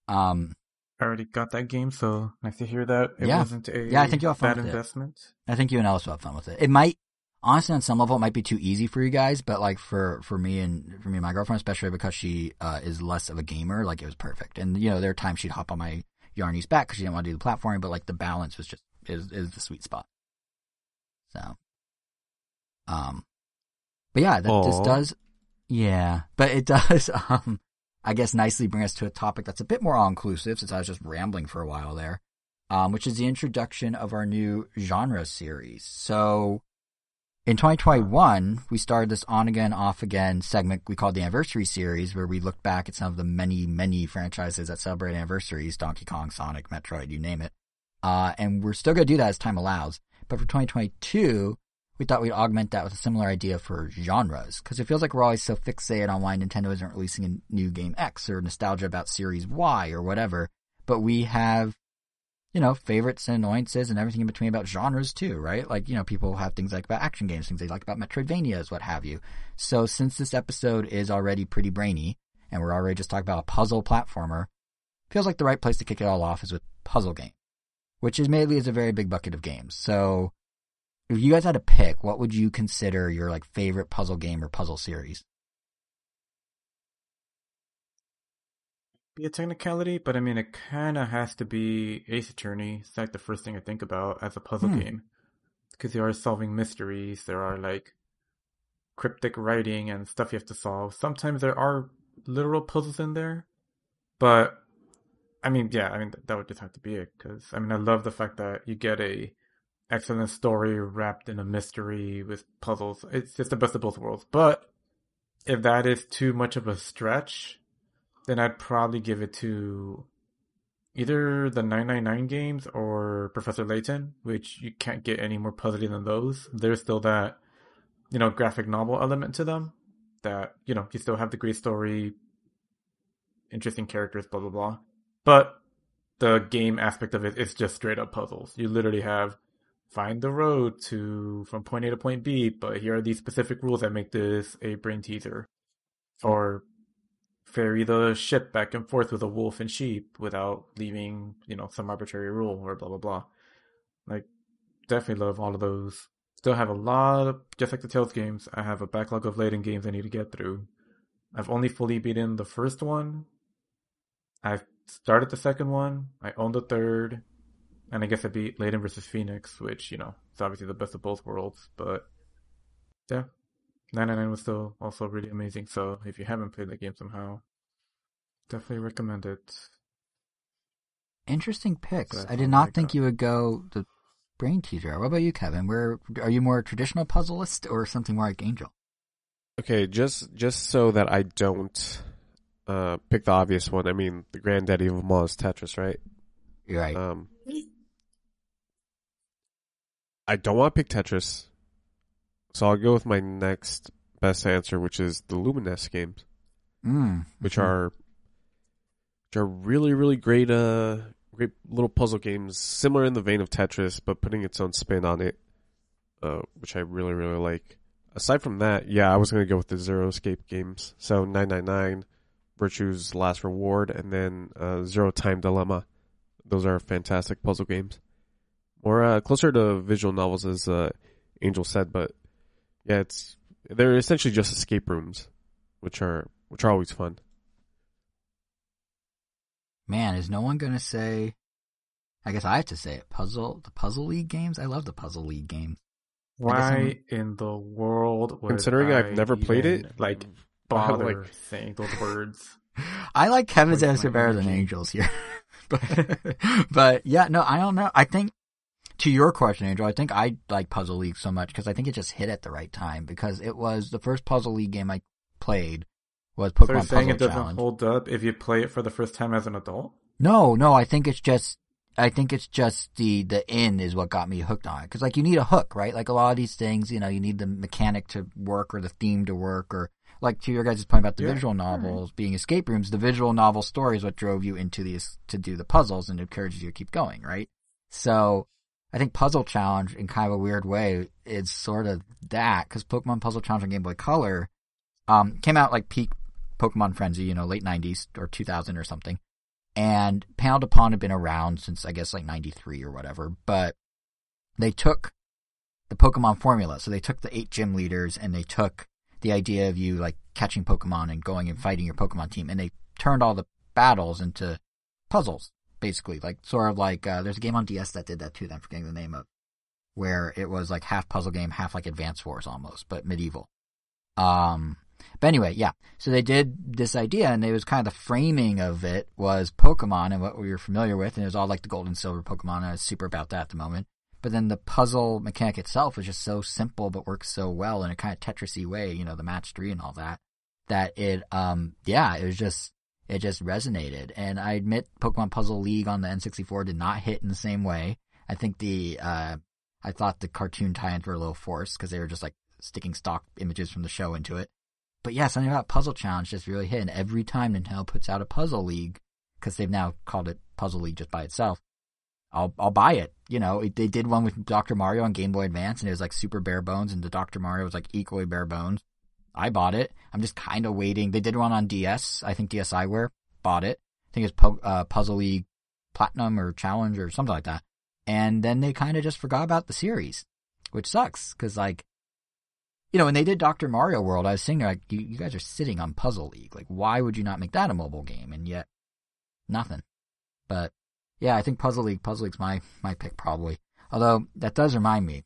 Um, I already got that game, so nice to hear that it Yeah. wasn't a Yeah, I think you'll have fun bad with it. investment. I think you and Ellis will have fun with it. It might, honestly, on some level, it might be too easy for you guys, but like for, for me and, for me and my girlfriend, especially because she, uh, is less of a gamer, like it was perfect. And, you know, there are times she'd hop on my Yarny's back because she didn't want to do the platforming, but like the balance was just, is, is the sweet spot. So, um, but yeah, that this Aw. does, yeah, but it does, um, I guess nicely bring us to a topic that's a bit more all inclusive since I was just rambling for a while there, um, which is the introduction of our new genre series. So in 2021, we started this on again, off again segment we called the anniversary series where we looked back at some of the many, many franchises that celebrate anniversaries, Donkey Kong, Sonic, Metroid, you name it. Uh, and we're still going to do that as time allows. But for 2022, we thought we'd augment that with a similar idea for genres. Cause it feels like we're always so fixated on why Nintendo isn't releasing a new game X or nostalgia about series Y or whatever. But we have you know, favorites and annoyances and everything in between about genres too, right? Like, you know, people have things like about action games, things they like about Metroidvanias, what have you. So since this episode is already pretty brainy and we're already just talking about a puzzle platformer, feels like the right place to kick it all off is with puzzle game, which admittedly is a very big bucket of games. So if you guys had to pick, what would you consider your like favorite puzzle game or puzzle series? Be a technicality, but I mean, it kind of has to be Ace Attorney. It's like the first thing I think about as a puzzle Hmm. game. Because you are solving mysteries, there are like cryptic writing and stuff you have to solve. Sometimes there are literal puzzles in there, but I mean, yeah, I mean, th- that would just have to be it. Because I mean, I love the fact that you get a excellent story wrapped in a mystery with puzzles. It's just the best of both worlds. But if that is too much of a stretch, then I'd probably give it to either the 999 games or Professor Layton, which you can't get any more puzzly than those. There's still that, you know, graphic novel element to them that, you know, you still have the great story, interesting characters, blah, blah, blah. But the game aspect of it is just straight up puzzles. You literally have find the road to from point A to point B, but here are these specific rules that make this a brain teaser. Or ferry the ship back and forth with a wolf and sheep without leaving, you know, some arbitrary rule or blah blah blah. Like, definitely love all of those. Still have a lot of, just like the Tales games, I have a backlog of Layton games I need to get through. I've only fully beaten the first one. I've started the second one. I own the third. And I guess I beat Layton versus Phoenix, which, you know, is obviously the best of both worlds. But, yeah, 999 was still also really amazing. So if you haven't played the game somehow, definitely recommend it. Interesting picks. That's I did not I think got. you would go the brain teaser. What about you, Kevin? Where are you more a traditional puzzleist or something more like Angel? Okay, just just so that I don't uh, pick the obvious one. I mean, the granddaddy of them all is Tetris, right? You're right. Um, I don't want to pick Tetris, so I'll go with my next best answer, which is the Lumines games, mm. which are which are really really great uh great little puzzle games, similar in the vein of Tetris, but putting its own spin on it, uh, which I really really like. Aside from that, yeah, I was gonna go with the Zero Escape games. So nine nine nine, Virtue's Last Reward, and then uh, Zero Time Dilemma. Those are fantastic puzzle games. More uh, closer to visual novels, as uh, Angel said, but yeah, it's they're essentially just escape rooms, which are which are always fun. Man, is no one gonna say? I guess I have to say it. Puzzle, the Puzzle League games. I love the Puzzle League games. I guess I'm- Why in the world would Considering I I've never played it, Like, I'm bother like- saying those words. I like Kevin's answer better than. Angel's here. but, but yeah, no, I don't know. I think to your question, Angel, I think I like Puzzle League so much because I think it just hit at the right time because it was the first Puzzle League game I played was So you're Pokemon saying Puzzle it doesn't Challenge. hold up if you play it for the first time as an adult? No, no, I think it's just, I think it's just the, the in is what got me hooked on it. Cause like you need a hook, right? Like a lot of these things, you know, you need the mechanic to work or the theme to work or like to your guys' point about the Yeah, visual novels being escape rooms, the visual novel story is what drove you into these, to do the puzzles and encourages you to keep going, right? So I think Puzzle Challenge in kind of a weird way is sort of that cause Pokemon Puzzle Challenge on Game Boy Color, um, came out like peak Pokemon Frenzy, you know, late 90s or 2000 or something and Panel de Pon had been around since I guess like '93 or whatever. But they took the Pokemon formula, so they took the eight gym leaders and they took the idea of you like catching Pokemon and going and fighting your Pokemon team, and they turned all the battles into puzzles, basically. Like sort of like uh, there's a game on DS that did that too. That I'm forgetting the name of, where it was like half puzzle game, half like Advance Wars almost, but medieval. Um, but anyway, yeah. So they did this idea, and it was kind of the framing of it was Pokemon and what we were familiar with, and it was all like the gold and silver Pokemon. And I was super about that at the moment. But then the puzzle mechanic itself was just so simple, but works so well in a kind of Tetrisy way, you know, the match three and all that, that it, um, yeah, it was just, it just resonated. And I admit Pokemon Puzzle League on the N64 did not hit in the same way. I think the, uh, I thought the cartoon tie-ins were a little forced because they were just like sticking stock images from the show into it. But yeah, something about Puzzle Challenge just really hit. And every time Nintendo puts out a Puzzle League, because they've now called it Puzzle League just by itself, I'll I'll buy it. You know, they did one with Dr. Mario on Game Boy Advance, and it was like super bare bones, and the Dr. Mario was like equally bare bones. I bought it. I'm just kind of waiting. They did one on DS. I think DSiWare bought it. I think it's uh, Puzzle League Platinum or Challenge or something like that. And then they kind of just forgot about the series, which sucks because like, you know, when they did Dr. Mario World, I was sitting there like, you, you guys are sitting on Puzzle League. Like, why would you not make that a mobile game? And yet, nothing. But yeah, I think Puzzle League, Puzzle League's my, my pick probably. Although that does remind me,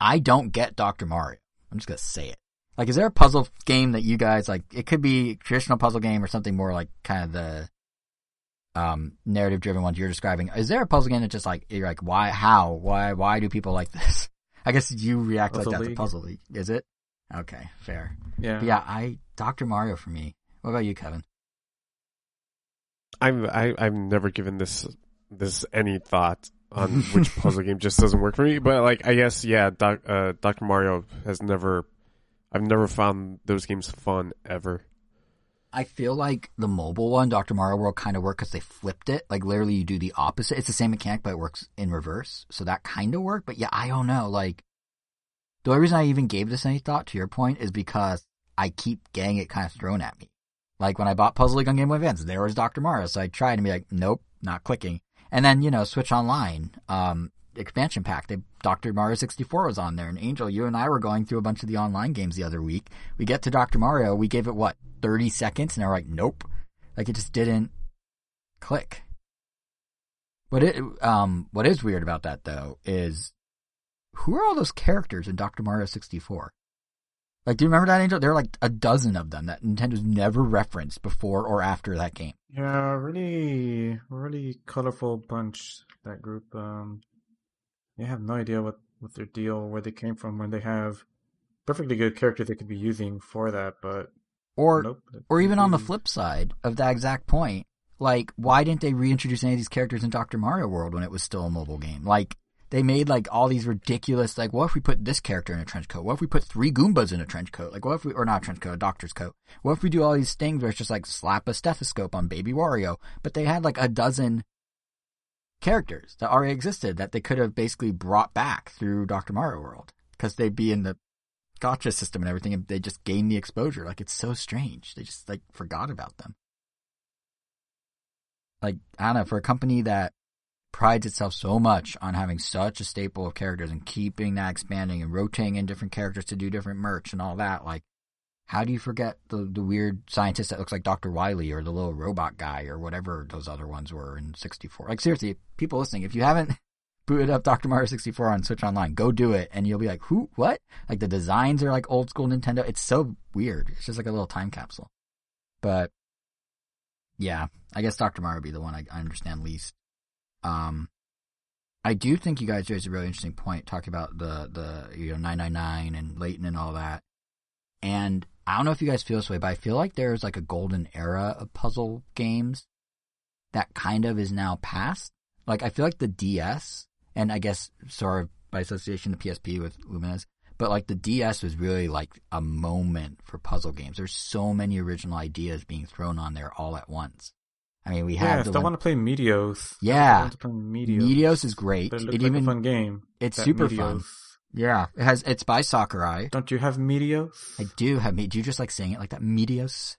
I don't get Dr. Mario. I'm just gonna say it. Like, is there a puzzle game that you guys like? It could be traditional puzzle game or something more like kind of the um, narrative driven ones you're describing. Is there a puzzle game that just like you're like, why, how, why, why do people like this? I guess you react Puzzle like that League. to Puzzle League. Is it? Okay, fair. Yeah. But yeah, I Dr. Mario for me. What about you, Kevin? I'm I, I've never given this this any thought on which puzzle game just doesn't work for me. But like I guess yeah, Doc, uh, Doctor Mario has never. I've never found those games fun ever. I feel like the mobile one, Dr. Mario World, kind of worked because they flipped it. Like literally, you do the opposite. It's the same mechanic, but it works in reverse. So that kind of worked. But yeah, I don't know. Like the only reason I even gave this any thought, to your point, is because I keep getting it kind of thrown at me. Like when I bought Puzzle League on Game Boy Advance, there was Dr. Mario. So I tried and be like, nope, not clicking. And then you know, Switch Online, um, expansion pack. They Dr. Mario 64 was on there, and Angel, you and I were going through a bunch of the online games the other week. We get to Dr. Mario, we gave it what 30 seconds, and they're like, nope, like it just didn't click. But it, um, what is weird about that though is who are all those characters in Dr. Mario 64? Like, do you remember that, Angel? There are like a dozen of them that Nintendo's never referenced before or after that game. Yeah, really, really colorful bunch. That group. Um, you have no idea what what their deal, where they came from, when they have perfectly good characters they could be using for that, but Or nope. Or even on the flip side of that exact point, like why didn't they reintroduce any of these characters in Dr. Mario World when it was still a mobile game? Like they made like all these ridiculous like what if we put this character in a trench coat? What if we put three Goombas in a trench coat? Like what if we or not a trench coat, a doctor's coat? What if we do all these things where it's just like slap a stethoscope on baby Wario? But they had like a dozen characters that already existed that they could have basically brought back through Dr. Mario World because they'd be in the gacha system and everything and they just gain the exposure. Like it's so strange. They just like forgot about them. Like, I don't know, for a company that prides itself so much on having such a staple of characters and keeping that expanding and rotating in different characters to do different merch and all that, like how do you forget the the weird scientist that looks like Dr. Wily or the little robot guy or whatever those other ones were in 64? Like seriously, people listening, if you haven't booted up Dr. Mario 64 on Switch Online, go do it and you'll be like, "Who? What?" Like the designs are like old school Nintendo. It's so weird. It's just like a little time capsule. But yeah, I guess Dr. Mario would be the one I, I understand least. Um, I do think you guys raised a really interesting point talking about the the you know 999 and Layton and all that. And I don't know if you guys feel this way, but I feel like there's like a golden era of puzzle games that kind of is now past. Like I feel like the DS and I guess sort of by association the PSP with Lumines, but like the DS was really like a moment for puzzle games. There's so many original ideas being thrown on there all at once. I mean, we yeah, have I the still one- want to play Meteos. Yeah. I want to play Meteos. Meteos is great. It looks like even a fun game. it's super fun. Meteos. Yeah, it has. It's by Sakurai. Don't you have Meteos? I do have. Me- Do you just like saying it like that, Meteos?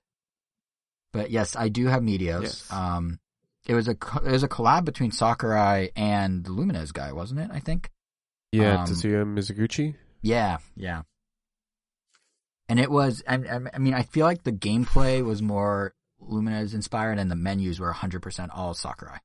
But yes, I do have Meteos. Yes. Um, it was a it was a collab between Sakurai and the Lumines guy, wasn't it? I think. Yeah, Um, Tetsuya Mizuguchi. Yeah, yeah. And it was. I, I- I mean, I feel like the gameplay was more Lumines inspired, and the menus were 100% all Sakurai.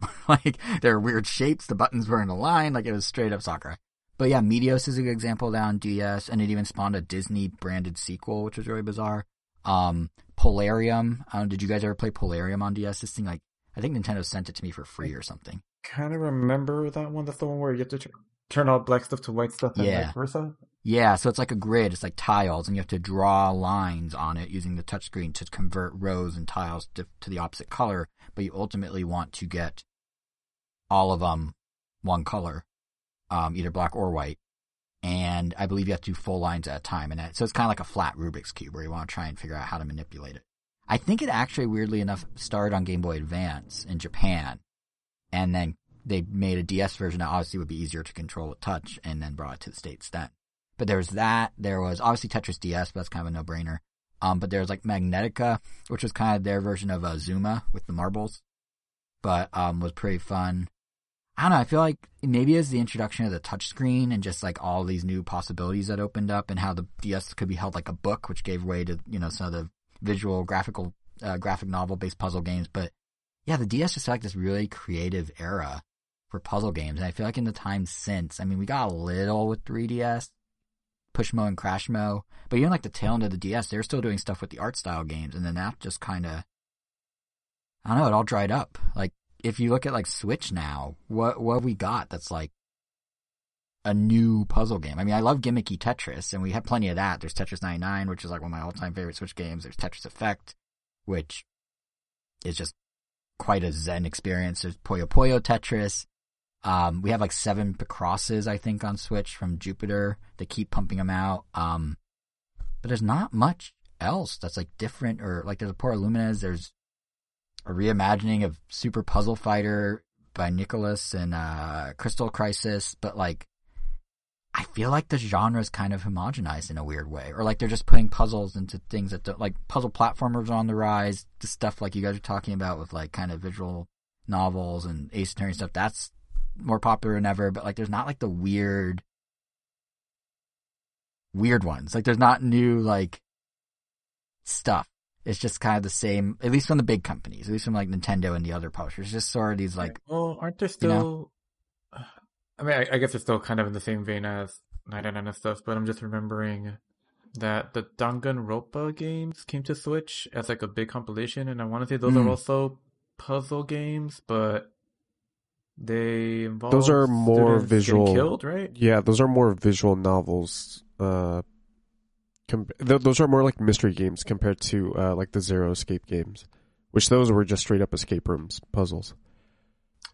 like there were weird shapes, the buttons were in a line, like it was straight up Sakurai. But yeah, Meteos is a good example down on DS, and it even spawned a Disney branded sequel, which was really bizarre. Um, Polarium. Don't, did you guys ever play Polarium on DS? This thing, like, I think Nintendo sent it to me for free or something. Kind of remember that one. That's the one where you have to tr- turn all black stuff to white stuff and Yeah. vice versa. Yeah, so it's like a grid. It's like tiles, and you have to draw lines on it using the touchscreen to convert rows and tiles to, to the opposite color. But you ultimately want to get all of them one color, um, either black or white. And I believe you have to do full lines at a time. And that, so it's kind of like a flat Rubik's cube where you want to try and figure out how to manipulate it. I think it actually, weirdly enough, started on Game Boy Advance in Japan. and then they made a DS version that obviously would be easier to control with touch, and then brought it to the states then. But there was that. There was obviously Tetris DS, but that's kind of a no brainer. Um, but there was like Magnetica, which was kind of their version of uh, Zuma with the marbles, but um, was pretty fun. I don't know. I feel like maybe as the introduction of the touchscreen and just like all these new possibilities that opened up, and how the DS could be held like a book, which gave way to you know some of the visual, graphical, uh, graphic novel based puzzle games. But yeah, the DS just like this really creative era for puzzle games, and I feel like in the time since, I mean, we got a little with 3DS, Pushmo and Crashmo, but even like the tail end of the DS, they're still doing stuff with the art style games, and then that just kind of, I don't know, it all dried up. Like if you look at like Switch now, what what have we got that's like a new puzzle game? I mean, I love gimmicky Tetris, and we have plenty of that. There's Tetris 99, which is like one of my all time favorite Switch games. There's Tetris Effect, which is just quite a zen experience. There's Puyo Puyo Tetris. Um, we have like seven Picrosses, I think, on Switch from Jupiter. They keep pumping them out. Um, but there's not much else that's like different or like there's a Poor Lumines. There's a reimagining of Super Puzzle Fighter by Nicalis and uh, Crystal Crisis, but like I feel like the genre is kind of homogenized in a weird way, or like they're just putting puzzles into things that don't, like puzzle platformers are on the rise. The stuff like you guys are talking about with like kind of visual novels and Ace Attorney stuff that's more popular than ever. But like, there's not like the weird, weird ones. Like, there's not new like stuff. It's just kind of the same, at least from the big companies, at least from like Nintendo and the other publishers. It's just sort of these like, well, aren't there still? you know? I mean, I, I guess it's still kind of in the same vein as 99 and stuff, but I'm just remembering that the Danganronpa games came to Switch as like a big compilation, and I want to say those Mm. are also puzzle games, but they involve Those are more visual. killed, right? Yeah, those are more visual novels. Uh, com- th- those are more like mystery games compared to uh, like the Zero Escape games, which those were just straight up escape rooms puzzles.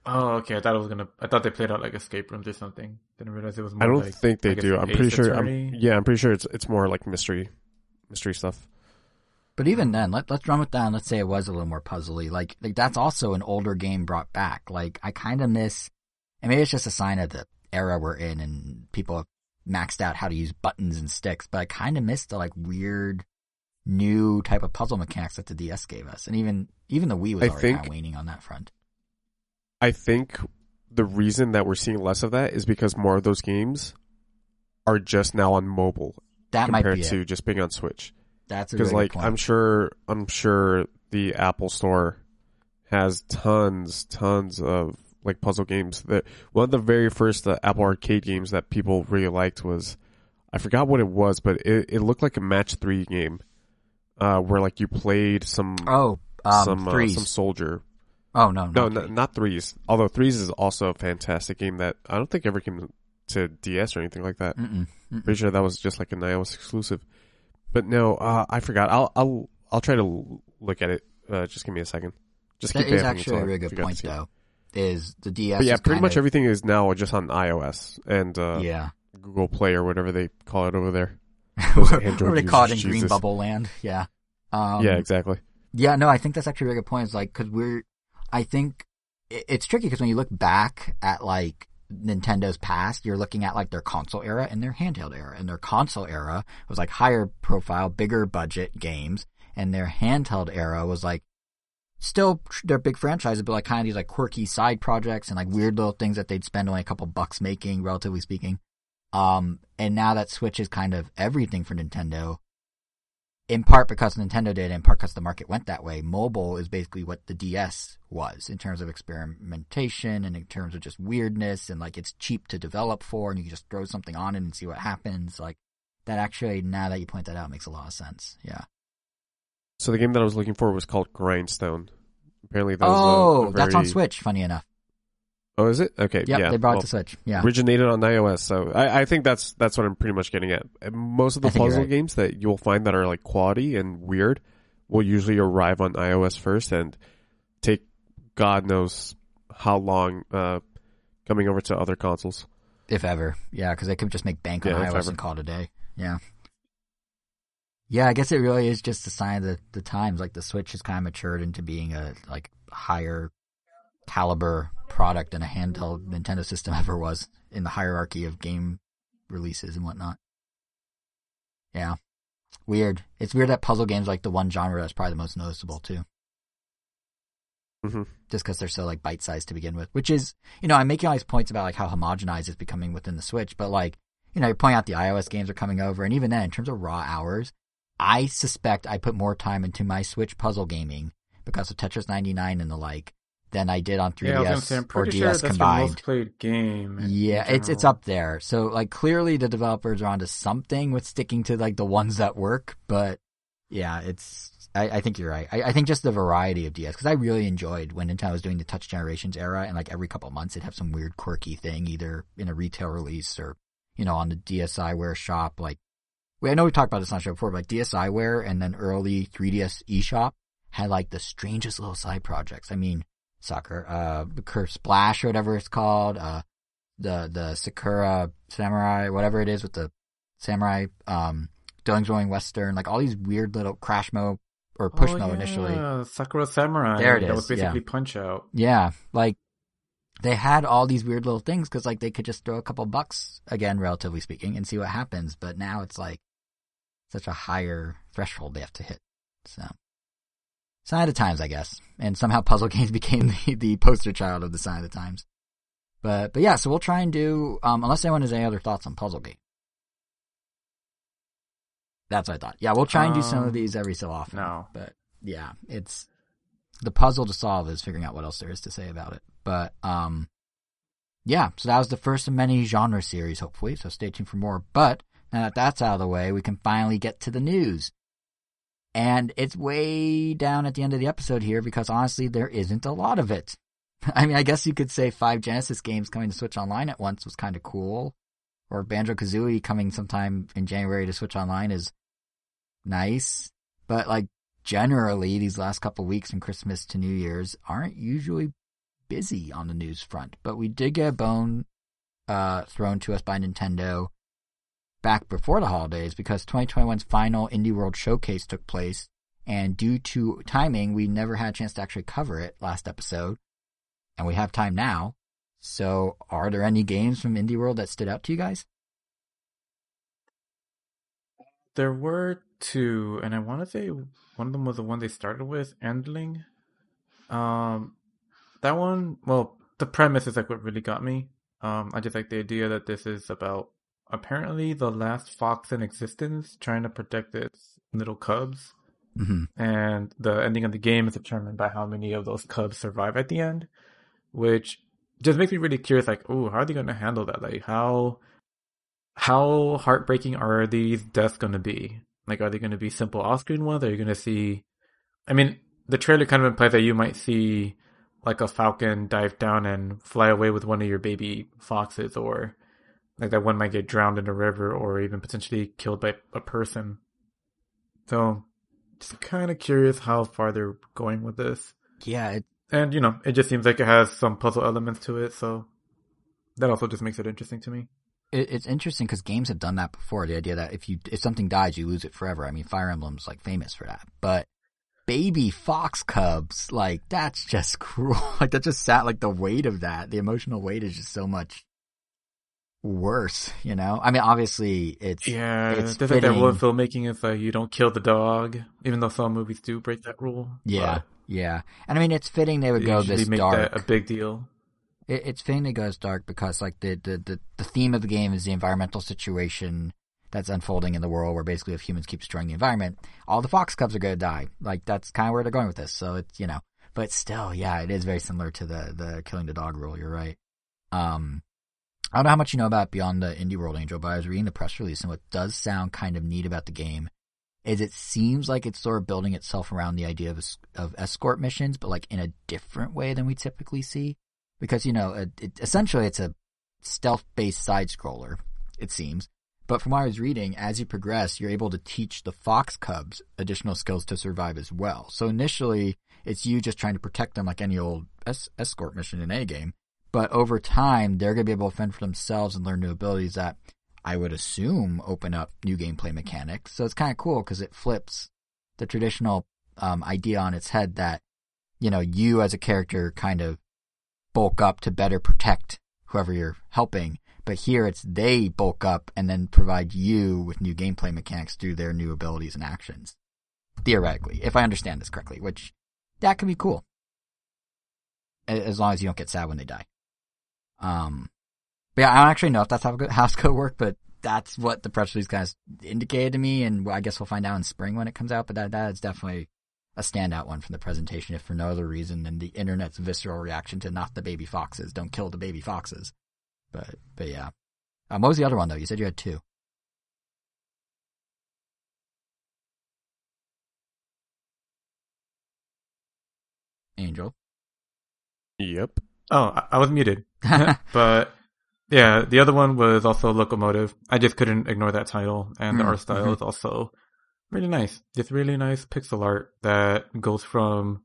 Oh, okay. I thought it was gonna. I thought they played out like escape rooms or something. Didn't realize it was. More I don't like, think they I guess, do. I'm pretty sure. I'm, yeah, I'm pretty sure it's it's more like mystery, mystery stuff. But even then, let, let's run with that and let's say it was a little more puzzly. Like, like that's also an older game brought back. Like, I kind of miss, and maybe it's just a sign of the era we're in and people have maxed out how to use buttons and sticks, but I kind of missed the like weird new type of puzzle mechanics that the DS gave us. And even, even the Wii was I already think- kind of waning on that front. I think the reason that we're seeing less of that is because more of those games are just now on mobile That might compared to it. just being on Switch. That's Because like good point. I'm sure I'm sure the Apple Store has tons tons of like puzzle games. That one of the very first uh, Apple Arcade games that people really liked was I forgot what it was, but it, it looked like a match three game, uh, where like you played some oh, um, some uh, some soldier. oh no, No, no, n- not threes. Although threes is also a fantastic game that I don't think ever came to DS or anything like that. Mm-mm, mm-mm. Pretty sure that was just like an iOS exclusive. But no, uh, I forgot. I'll I'll I'll try to look at it. Uh, just give me a second. Just That is actually a really good point, though. Is the DS? But yeah, pretty much of- everything is now just on iOS and uh, Yeah, Google Play or whatever they call it over there. Those what Android do they call it in users, Green Bubble Land? Yeah. Um, yeah, exactly. Yeah, no, I think that's actually a really good point. Is like because we're, I think it, it's tricky because when you look back at like Nintendo's past, you're looking at like their console era and their handheld era, and their console era was like higher profile, bigger budget games, and their handheld era was like still their big franchises, but like kind of these like quirky side projects and like weird little things that they'd spend only a couple bucks making, relatively speaking. Um, and now that Switch is kind of everything for Nintendo, in part because Nintendo did, in part because the market went that way. Mobile is basically what the DS was in terms of experimentation and in terms of just weirdness and like it's cheap to develop for and you can just throw something on it and see what happens. Like that actually, now that you point that out, makes a lot of sense. Yeah. So the game that I was looking for was called Grindstone. Apparently, that was a- oh, a that's on Switch. Funny enough. Oh, is it? Okay, Yep, yeah. they brought well, it to Switch. Yeah. originated on iOS. So I, I think that's that's what I'm pretty much getting at. Most of the I think you're puzzle right. games that you'll find that are like quality and weird will usually arrive on iOS first and take God knows how long uh, coming over to other consoles. If ever. Yeah, because they could just make bank on Yeah, iOS and call it a day. Yeah. Yeah, I guess it really is just a sign of the, the times. Like the Switch has kind of matured into being a like higher caliber product than a handheld Nintendo system ever was in the hierarchy of game releases and whatnot. Yeah. Weird. It's weird that puzzle games like the one genre that's probably the most noticeable too. hmm Just because they're so like bite sized to begin with, which is, you know, I'm making all these points about like how homogenized it's becoming within the Switch, but like, you know, you're pointing out the iOS games are coming over, and even then, in terms of raw hours, I suspect I put more time into my Switch puzzle gaming because of Tetris 99 and the like than I did on 3DS Yeah, say or DS sure that's combined. your most played game. Yeah, it's it's up there. So like clearly the developers are onto something with sticking to like the ones that work, but yeah, it's I, I think you're right. I, I think just the variety of DS because I really enjoyed when Nintendo was doing the Touch Generations era, and like every couple of months it'd have some weird quirky thing either in a retail release or you know on the DSiWare shop. Like I know we talked about this on the show before, but like DSiWare and then early 3DS eShop had like the strangest little side projects. I mean, soccer, uh, Curve Splash or whatever it's called, uh the the Sakura Samurai, whatever it is with the samurai, um, Rolling Western, like all these weird little Crashmo or push oh, mode yeah. initially. Sakura Samurai. There it That is, was basically Punch Out. Yeah, like they had all these weird little things because like they could just throw a couple bucks again, relatively speaking, and see what happens. But now it's like such a higher threshold they have to hit. So sign of the times, I guess. And somehow puzzle games became the, the poster child of the sign of the times. But but yeah, so we'll try and do um, unless anyone has any other thoughts on puzzle game. That's what I thought. Yeah, we'll try and do some Um, of these every so often. no. But yeah, it's the puzzle to solve is figuring out what else there is to say about it. But um yeah, so that was the first of many genre series, hopefully, so stay tuned for more. But now that that's out of the way, we can finally get to the news. And it's way down at the end of the episode here because honestly, there isn't a lot of it. I mean, I guess you could say five Genesis games coming to Switch Online at once was kind of cool. Or Banjo Kazooie coming sometime in January to Switch Online is nice. But like generally, these last couple weeks from Christmas to New Year's aren't usually busy on the news front. But we did get a bone uh, thrown to us by Nintendo back before the holidays because 2021's final Indie World Showcase took place. And due to timing, we never had a chance to actually cover it last episode. And we have time now. So, are there any games from Indie World that stood out to you guys? There were two, and I want to say one of them was the one they started with, Endling. Um, that one, well, the premise is like what really got me. Um, I just like the idea that this is about apparently the last fox in existence trying to protect its little cubs, Mm-hmm. and the ending of the game is determined by how many of those cubs survive at the end, which just makes me really curious. Like, oh, how are they going to handle that? Like, how how heartbreaking are these deaths going to be? Like, are they going to be simple off-screen ones? Are you going to see? I mean, the trailer kind of implies that you might see like a falcon dive down and fly away with one of your baby foxes, or like that one might get drowned in a river, or even potentially killed by a person. So, just kind of curious how far they're going with this. Yeah, it, And, you know, it just seems like it has some puzzle elements to it, so that also just makes it interesting to me. it, it's interesting because games have done that before. The idea that if you if something dies, you lose it forever. I mean, Fire Emblem's like famous for that. But baby fox cubs, like that's just cruel. like that just sat like the weight of that, the emotional weight is just so much worse. You know, I mean, obviously it's Yeah, It's like that rule of filmmaking is like you don't kill the dog, even though some movies do break that rule. yeah, yeah, and I mean it's fitting they would go this make dark. that a big deal. it, it's fitting they go as dark because like the, the the the theme of the game is the environmental situation that's unfolding in the world where basically if humans keep destroying the environment, all the fox cubs are going to die. Like that's kind of where they're going with this. So it's you know, but still, yeah, it is very similar to the the killing the dog rule. You're right. Um, I don't know how much you know about Beyond the Indie World Angel, but I was reading the press release, and what does sound kind of neat about the game is it seems like it's sort of building itself around the idea of of escort missions, but like in a different way than we typically see. Because you know, it, it, essentially, it's a stealth-based side scroller. It seems, but from what I was reading, as you progress, you're able to teach the fox cubs additional skills to survive as well. So initially, it's you just trying to protect them like any old es- escort mission in a game. But over time, they're going to be able to fend for themselves and learn new abilities that I would assume open up new gameplay mechanics. So it's kind of cool because it flips the traditional um, idea on its head that, you know, you as a character kind of bulk up to better protect whoever you're helping. But here it's they bulk up and then provide you with new gameplay mechanics through their new abilities and actions. Theoretically, if I understand this correctly, which that could be cool. As long as you don't get sad when they die. Um, but yeah, I don't actually know if that's how, it's going work, but that's what the press release of indicated to me, and I guess we'll find out in spring when it comes out. But that that is definitely a standout one from the presentation, if for no other reason than the internet's visceral reaction to not the baby foxes, don't kill the baby foxes. But but yeah, um, what was the other one though? You said you had two. Angel. Yep. Oh, I, I was muted. but yeah, the other one was also Loco Motive. I just couldn't ignore that title, and the Mm, art style mhm. is also really nice. It's really nice pixel art that goes from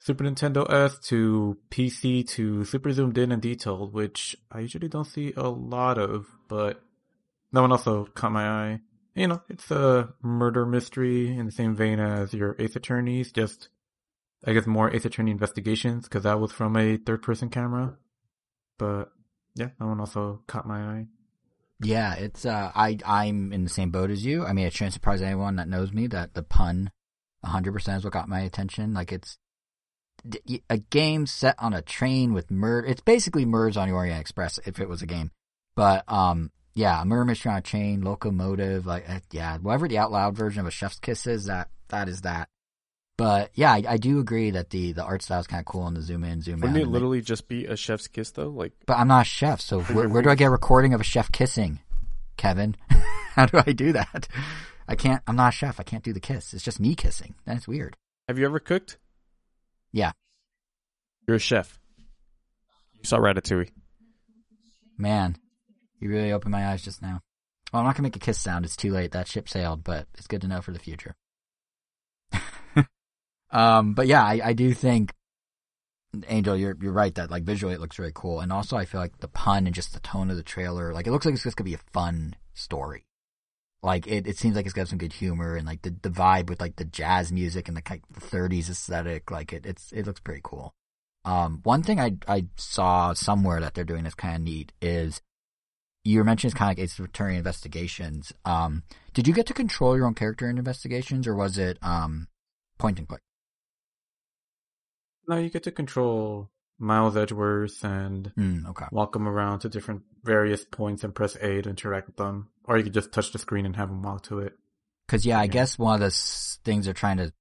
Super Nintendo S to PC to super zoomed in and detailed, which I usually don't see a lot of, but that one also caught my eye. You know, it's a murder mystery in the same vein as your Ace Attorneys, just I guess more Ace Attorney investigations because that was from a third person camera. But yeah, that one also caught my eye. Yeah, it's uh, I I'm in the same boat as you. I mean, it shouldn't surprise anyone that knows me that the pun, hundred percent is what got my attention. Like it's a game set on a train with murder. It's basically Murders on the Orient Express if it was a game, but um, yeah, a murder mystery on a train, locomotive, like uh, yeah, whatever the out loud version of a Chef's Kiss is, that that is that. But yeah, I, I do agree that the the art style is kind of cool and the zoom in, zoom out. Wouldn't it literally just be a chef's kiss though? Like but I'm not a chef, so where, where do I get a recording of a chef kissing? Kevin, how do I do that? I can't. I'm not a chef. I can't do the kiss. It's just me kissing. That's weird. Have you ever cooked? Yeah. You're a chef. You saw Ratatouille. Man, you really opened my eyes just now. Well, I'm not gonna make a kiss sound. It's too late. That ship sailed, but it's good to know for the future. Um, but yeah, I, I do think Angel, you're you're right that like visually it looks really cool, and also I feel like the pun and just the tone of the trailer, like it looks like it's just gonna be a fun story. Like it, it seems like it's got some good humor and like the, the vibe with like the jazz music and the like the 30s aesthetic. Like it, it's it looks pretty cool. Um, one thing I I saw somewhere that they're doing that's kind of neat is you were mentioning it's kind of like Ace Attorney investigations. Um, did you get to control your own character in investigations, or was it um point and click? No, you get to control Miles Edgeworth and Mm, okay. walk them around to different various points and press A to interact with them. Or you could just touch the screen and have them walk to it. Because yeah, I Yeah. guess one of the things they're trying to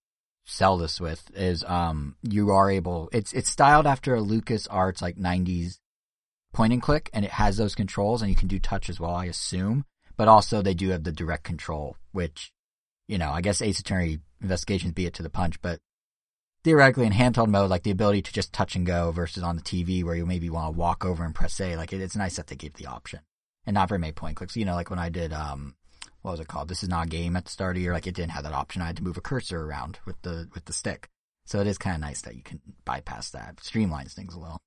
sell this with is um you are able. It's it's styled after a LucasArts like '90s point and click, and it has those controls, and you can do touch as well, I assume. But also they do have the direct control, which you know I guess Ace Attorney Investigations beat it to the punch, but theoretically in handheld mode, like the ability to just touch and go versus on the TV where you maybe want to walk over and press A, like it, it's nice that they gave the option and not very many point clicks. You know, like when I did um what was it called? This is not a game at the start of the year. Like it didn't have that option. I had to move a cursor around with the with the stick. So it is kind of nice that you can bypass that. Streamlines things a little.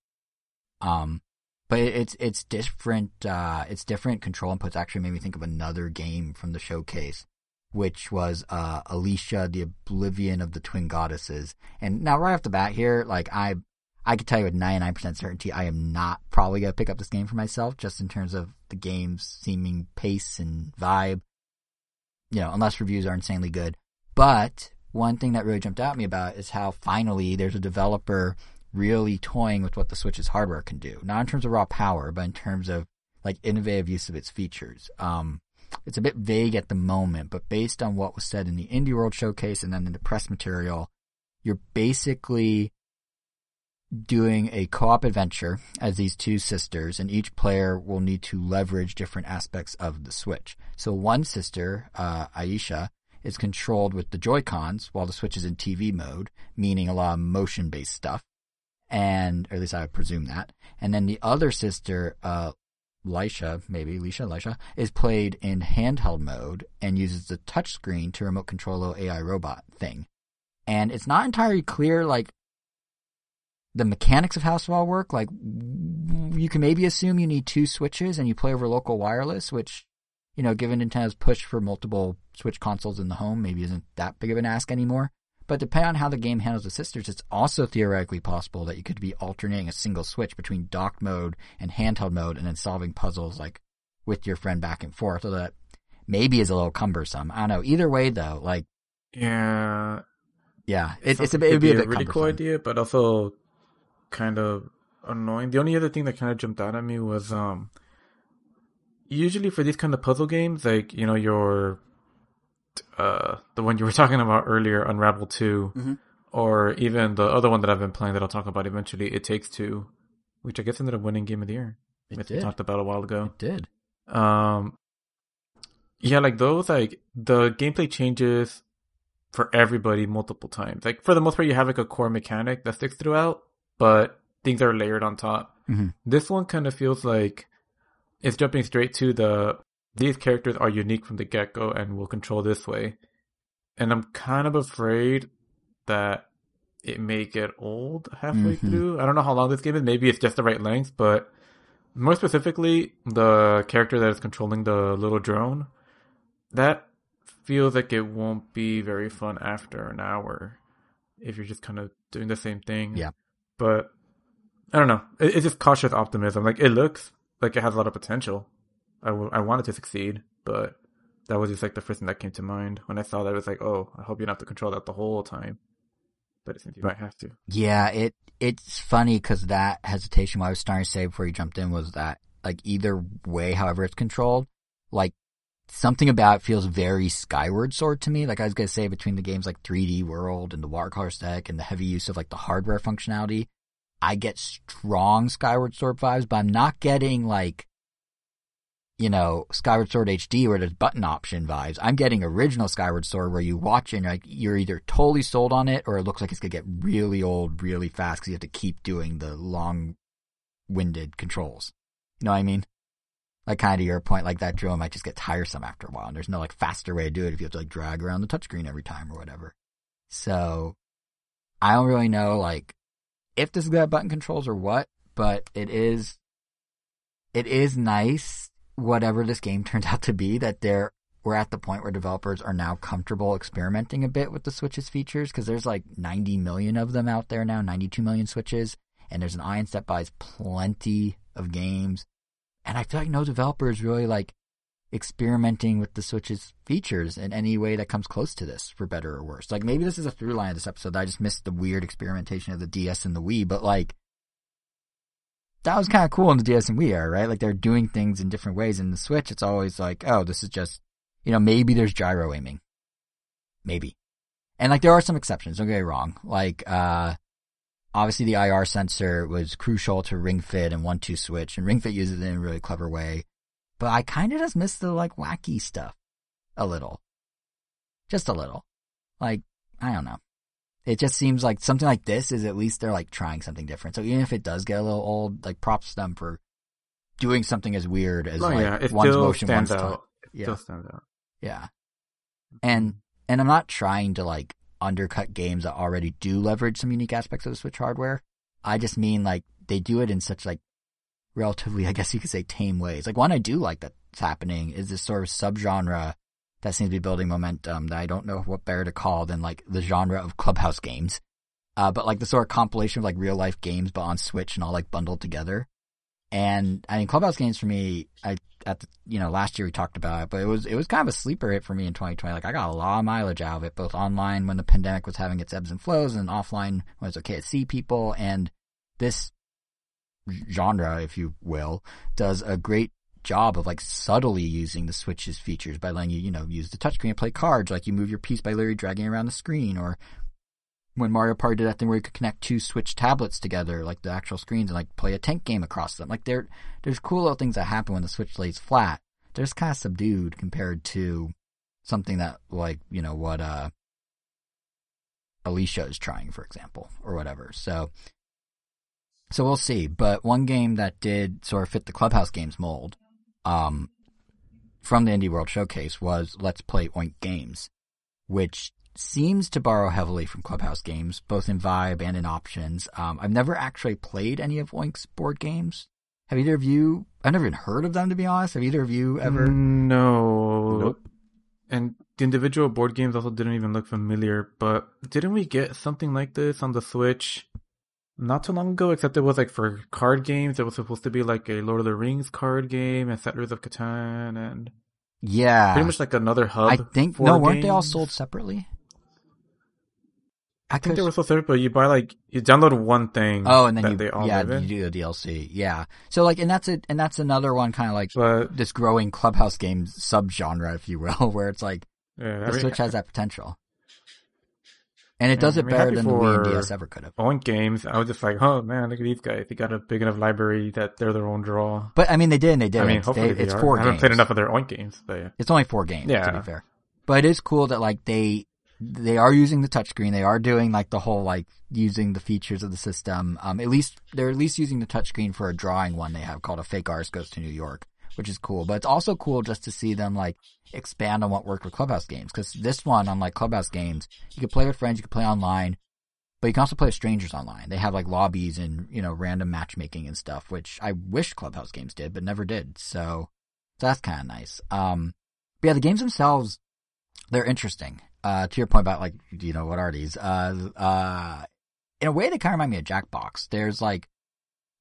Um, but it's it's different. Uh, it's different control inputs. Actually, made me think of another game from the showcase, which was uh Alicia, the Oblivion of the Twin Goddesses. And now right off the bat here, like I. I can tell you with 99% certainty I am not probably to pick up this game for myself just in terms of the game's seeming pace and vibe you know, unless reviews are insanely good. But one thing that really jumped out at me about is how finally there's a developer really toying with what the Switch's hardware can do. Not in terms of raw power, but in terms of like innovative use of its features. Um, it's a bit vague at the moment, but based on what was said in the Indie World showcase and then in the press material, you're basically doing a co-op adventure as these two sisters and each player will need to leverage different aspects of the Switch. So one sister, uh, Aisha, is controlled with the Joy-Cons while the Switch is in TV mode, meaning a lot of motion-based stuff. And, or at least I would presume that. And then the other sister, uh, Lisha, maybe, Lisha, Lisha, is played in handheld mode and uses the touchscreen to remote control AI robot thing. And it's not entirely clear, like, the mechanics of how all work. Like, you can maybe assume you need two switches and you play over local wireless, which, you know, given Nintendo's push for multiple Switch consoles in the home, maybe isn't that big of an ask anymore. But depending on how the game handles the sisters, it's also theoretically possible that you could be alternating a single switch between dock mode and handheld mode and then solving puzzles like with your friend back and forth. So that maybe is a little cumbersome. I don't know. Either way though, like Yeah, yeah, it, it's a it'd it'd be a bit really cool idea, but also kind of annoying. The only other thing that kind of jumped out at me was um usually for these kind of puzzle games, like you know your uh the one you were talking about earlier, Unravel 2 Mhm. or even the other one that I've been playing that I'll talk about eventually, It Takes Two, which I guess ended up winning Game of the Year. It which we did. talked about a while ago. It did. Um, yeah, like those, like the gameplay changes for everybody multiple times. Like for the most part, you have like a core mechanic that sticks throughout, but things are layered on top. Mhm. This one kind of feels like it's jumping straight to the these characters are unique from the get go and will control this way. And I'm kind of afraid that it may get old halfway Mhm. through. I don't know how long this game is. Maybe it's just the right length, but more specifically, the character that is controlling the little drone, that feels like it won't be very fun after an hour if you're just kind of doing the same thing. Yeah. But I don't know. It, it's just cautious optimism. Like it looks like it has a lot of potential. I, w- I wanted to succeed, but that was just like the first thing that came to mind when I saw that. It was like, oh, I hope you don't have to control that the whole time. But it seems you might have to. Yeah, it it's funny because that hesitation, what I was starting to say before you jumped in, was that like either way, however it's controlled, like something about it feels very Skyward Sword to me. Like I was gonna say, between the games like 3D World and the watercolor aesthetic and the heavy use of like the hardware functionality, I get strong Skyward Sword vibes, but I'm not getting like you know, Skyward Sword HD where there's button option vibes. I'm getting original Skyward Sword where you watch and like you're either totally sold on it or it looks like it's gonna get really old really fast because you have to keep doing the long-winded controls. You know what I mean? Like kind of your point, like that drill might just get tiresome after a while, and there's no like faster way to do it if you have to like drag around the touchscreen every time or whatever. So I don't really know like if this is gonna button controls or what, but it is it is nice whatever this game turns out to be that they're we're at the point where developers are now comfortable experimenting a bit with the Switch's features because there's like 90 million of them out there now 92 million switches and there's an audience that buys plenty of games. And i feel like no developer is really like experimenting with the Switch's features in any way that comes close to this for better or worse. Like maybe this is a through line of this episode i just missed the weird experimentation of the ds and the wii but like that was kind of cool in the DS and Wii era, right? Like they're doing things in different ways. In the Switch, it's always like, oh, this is just, you know, maybe there's gyro aiming, maybe, and like there are some exceptions. Don't get me wrong. Like, uh, obviously the IR sensor was crucial to Ring Fit and One Two Switch, and Ring Fit uses it in a really clever way. But I kind of just miss the like wacky stuff a little, just a little. Like I don't know. It just seems like something like this is at least they're like trying something different. So even if it does get a little old, like props to them for doing something as weird as Oh, like yeah, it one's motion, stands one's out. It Yeah. still stands out. Yeah. And and I'm not trying to like undercut games that already do leverage some unique aspects of the Switch hardware. I just mean like they do it in such like relatively, I guess you could say, tame ways. Like one I do like that's happening is this sort of subgenre that seems to be building momentum that I don't know what better to call than like the genre of clubhouse games. Uh, but like the sort of compilation of like real life games, but on Switch and all like bundled together. And I mean, clubhouse games for me, I at the you know last year we talked about it, but it was it was kind of a sleeper hit for me in 2020. Like I got a lot of mileage out of it, both online when the pandemic was having its ebbs and flows, and offline when it's okay to see people. And this genre, if you will, does a great job of like subtly using the Switch's features by letting you you know use the touchscreen and play cards. Like you move your piece by literally dragging around the screen, or when Mario Party did that thing where you could connect two Switch tablets together, like the actual screens, and like play a tank game across them. Like there, there's cool little things that happen when the Switch lays flat. They're just kind of subdued compared to something that, like you know, what uh, Aliisha is trying, for example, or whatever. So, so we'll see. But one game that did sort of fit the Clubhouse Games mold, um, from the Indie World Showcase was Let's Play Oink Games, which seems to borrow heavily from Clubhouse games, both in vibe and in options. Um, I've never actually played any of Oink's board games. Have either of you? I've never even heard of them, to be honest. Have either of you ever? No. Nope. and the individual board games also didn't even look familiar. But didn't we get something like this on the Switch not too long ago? Except it was like for card games. It was supposed to be like a Lord of the Rings card game and Settlers of Catan and Yeah. pretty much like another hub. I think no, weren't they all sold separately? I think they were sold separate, but you buy like you download one thing. Oh, and then that you they all yeah you do the DLC. Yeah. So like, and that's it, and that's another one kind of like But this growing clubhouse games subgenre, if you will, where it's like yeah, the I mean, Switch has that potential, and it does I it mean, better than the Wii and DS ever could have. Oink games. I was just like, oh man, look at these guys. They got a big enough library that they're their own draw. But I mean, they did, and they did. I mean, it's, hopefully they, they it's are. four I haven't played enough of their Oink games, but yeah. It's only four games, yeah. to be fair. But it is cool that like they they are using the touchscreen. They are doing like the whole like using the features of the system. Um, at least they're at least using the touchscreen for a drawing one they have called a fake artist goes to New York, which is cool. But it's also cool just to see them like expand on what worked with Clubhouse games. Because this one, unlike Clubhouse games, you can play with friends, you can play online, but you can also play with strangers online. They have like lobbies and you know random matchmaking and stuff, which I wish Clubhouse games did, but never did. So, so that's kind of nice. Um, but yeah, the games themselves, they're interesting. Uh, to your point about like, you know, what are these? Uh, uh, in a way, they kind of remind me of Jackbox. There's like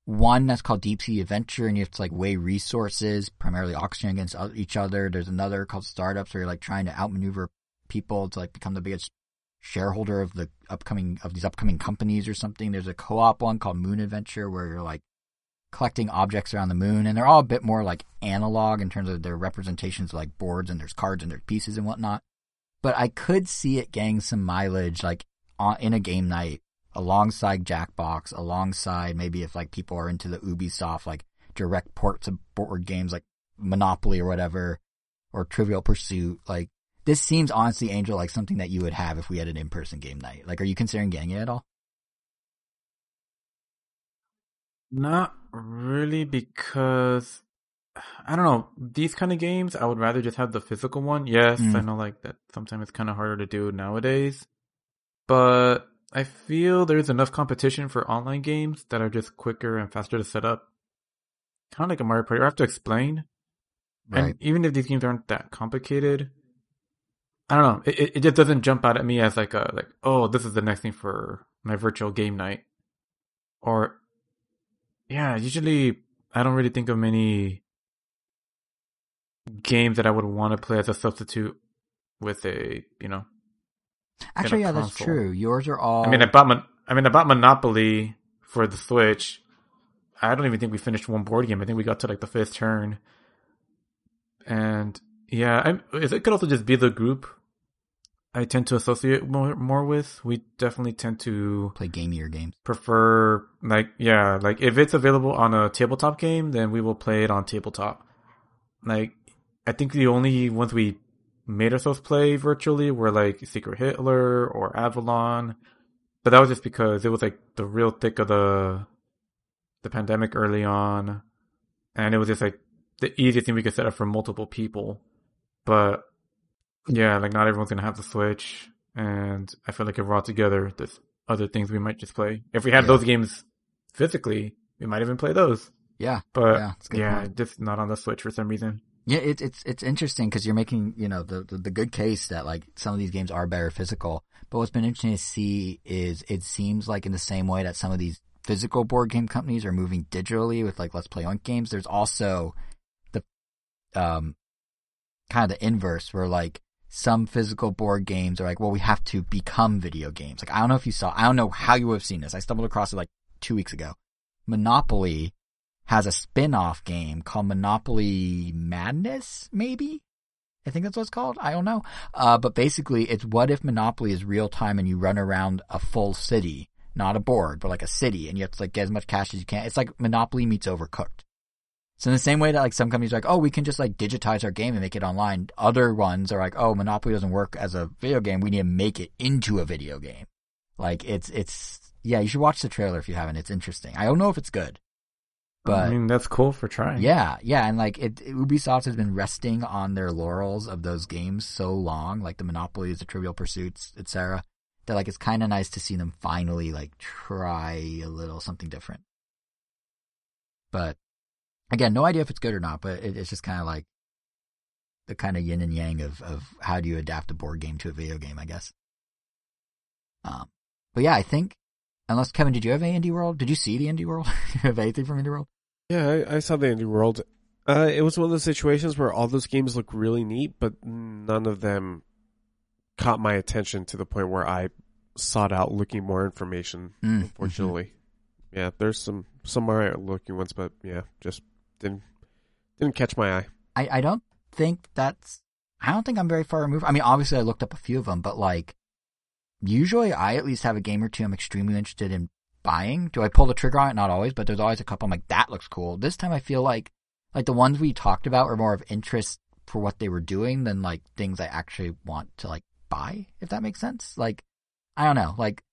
one that's called Deep Sea Adventure, and you have to like weigh resources, primarily auction against each other. There's another called Startups, where you're like trying to outmaneuver people to like become the biggest shareholder of the upcoming of these upcoming companies or something. There's a co-op one called Moon Adventure, where you're like collecting objects around the moon, and they're all a bit more like analog in terms of their representations of like boards and there's cards and there's pieces and whatnot. But I could see it getting some mileage like on, in a game night alongside Jackbox, alongside maybe if like people are into the Ubisoft like direct ports of board games like Monopoly or whatever, or Trivial Pursuit. Like this seems honestly, Angel, like something that you would have if we had an in-person game night. Like, are you considering getting it at all? Not really because I don't know these kind of games. I would rather just have the physical one. Yes, Mm. I know like that. Sometimes it's kind of harder to do nowadays, but I feel there's enough competition for online games that are just quicker and faster to set up. Kind of like a Mario Party. I have to explain, and even if these games aren't that complicated, I don't know. It, it it just doesn't jump out at me as like a like oh this is the next thing for my virtual game night, or yeah. Usually I don't really think of many games that I would want to play as a substitute with a you know. Actually, a yeah, that's true. Yours are all. I mean, I bought Mon- I mean, I bought Monopoly for the Switch. I don't even think we finished one board game. I think we got to like the fifth turn. And yeah, I'm, it could also just be the group I tend to associate more, more with. We definitely tend to play gamier games. prefer like yeah, like if it's available on a tabletop game, then we will play it on tabletop. Like I think the only ones we made ourselves play virtually were like Secret Hitler or Avalon, but that was just because it was like the real thick of the the pandemic early on, and it was just like the easiest thing we could set up for multiple people. But yeah, like not everyone's gonna have the Switch, and I feel like if we're all together, there's other things we might just play. If we had Yeah. those games physically, we might even play those. Yeah, But Yeah, it's yeah, just not on the Switch for some reason. Yeah, it's it's it's interesting because you're making you know the, the the good case that like some of these games are better physical. But what's been interesting to see is it seems like in the same way that some of these physical board game companies are moving digitally with like Let's Play Oink games. There's also the um kind of the inverse where like some physical board games are like, well, we have to become video games. Like I don't know if you saw, I don't know how you have seen this. I stumbled across it like two weeks ago. Monopoly has a spin-off game called Monopoly Madness, maybe? I think that's what it's called. I don't know. Uh, but basically it's what if Monopoly is real time and you run around a full city, not a board, but like a city and you have to like get as much cash as you can. It's like Monopoly meets Overcooked. So in the same way that like some companies are like, oh, we can just like digitize our game and make it online. Other ones are like, oh, Monopoly doesn't work as a video game. We need to make it into a video game. Like it's, it's, yeah, you should watch the trailer if you haven't. It's interesting. I don't know if it's good, but I mean, that's cool for trying. yeah, yeah, and like it, Ubisoft has been resting on their laurels of those games so long, like the Monopolies, the Trivial Pursuits, etc. That like it's kind of nice to see them finally like try a little something different. But again, no idea if it's good or not. But it, it's just kind of like the kind of yin and yang of of how do you adapt a board game to a video game, I guess. Um, but yeah, I think unless Kevin, did you have a Indie World? Did you see the Indie World? you have anything from Indie World? Yeah, I, I saw the Indie World. Uh, it was one of those situations where all those games look really neat, but none of them caught my attention to the point where I sought out looking more information. Mm, Unfortunately, yeah, there's some some alright looking ones, but yeah, just didn't didn't catch my eye. I, I don't think that's. I don't think I'm very far removed. I mean, obviously, I looked up a few of them, but like, usually I at least have a game or two I'm extremely interested in buying. Do I pull the trigger on it? Not always, but there's always a couple I'm like, that looks cool. This time I feel like, like the ones we talked about were more of interest for what they were doing than like things I actually want to like buy, if that makes sense. Like, I don't know, like,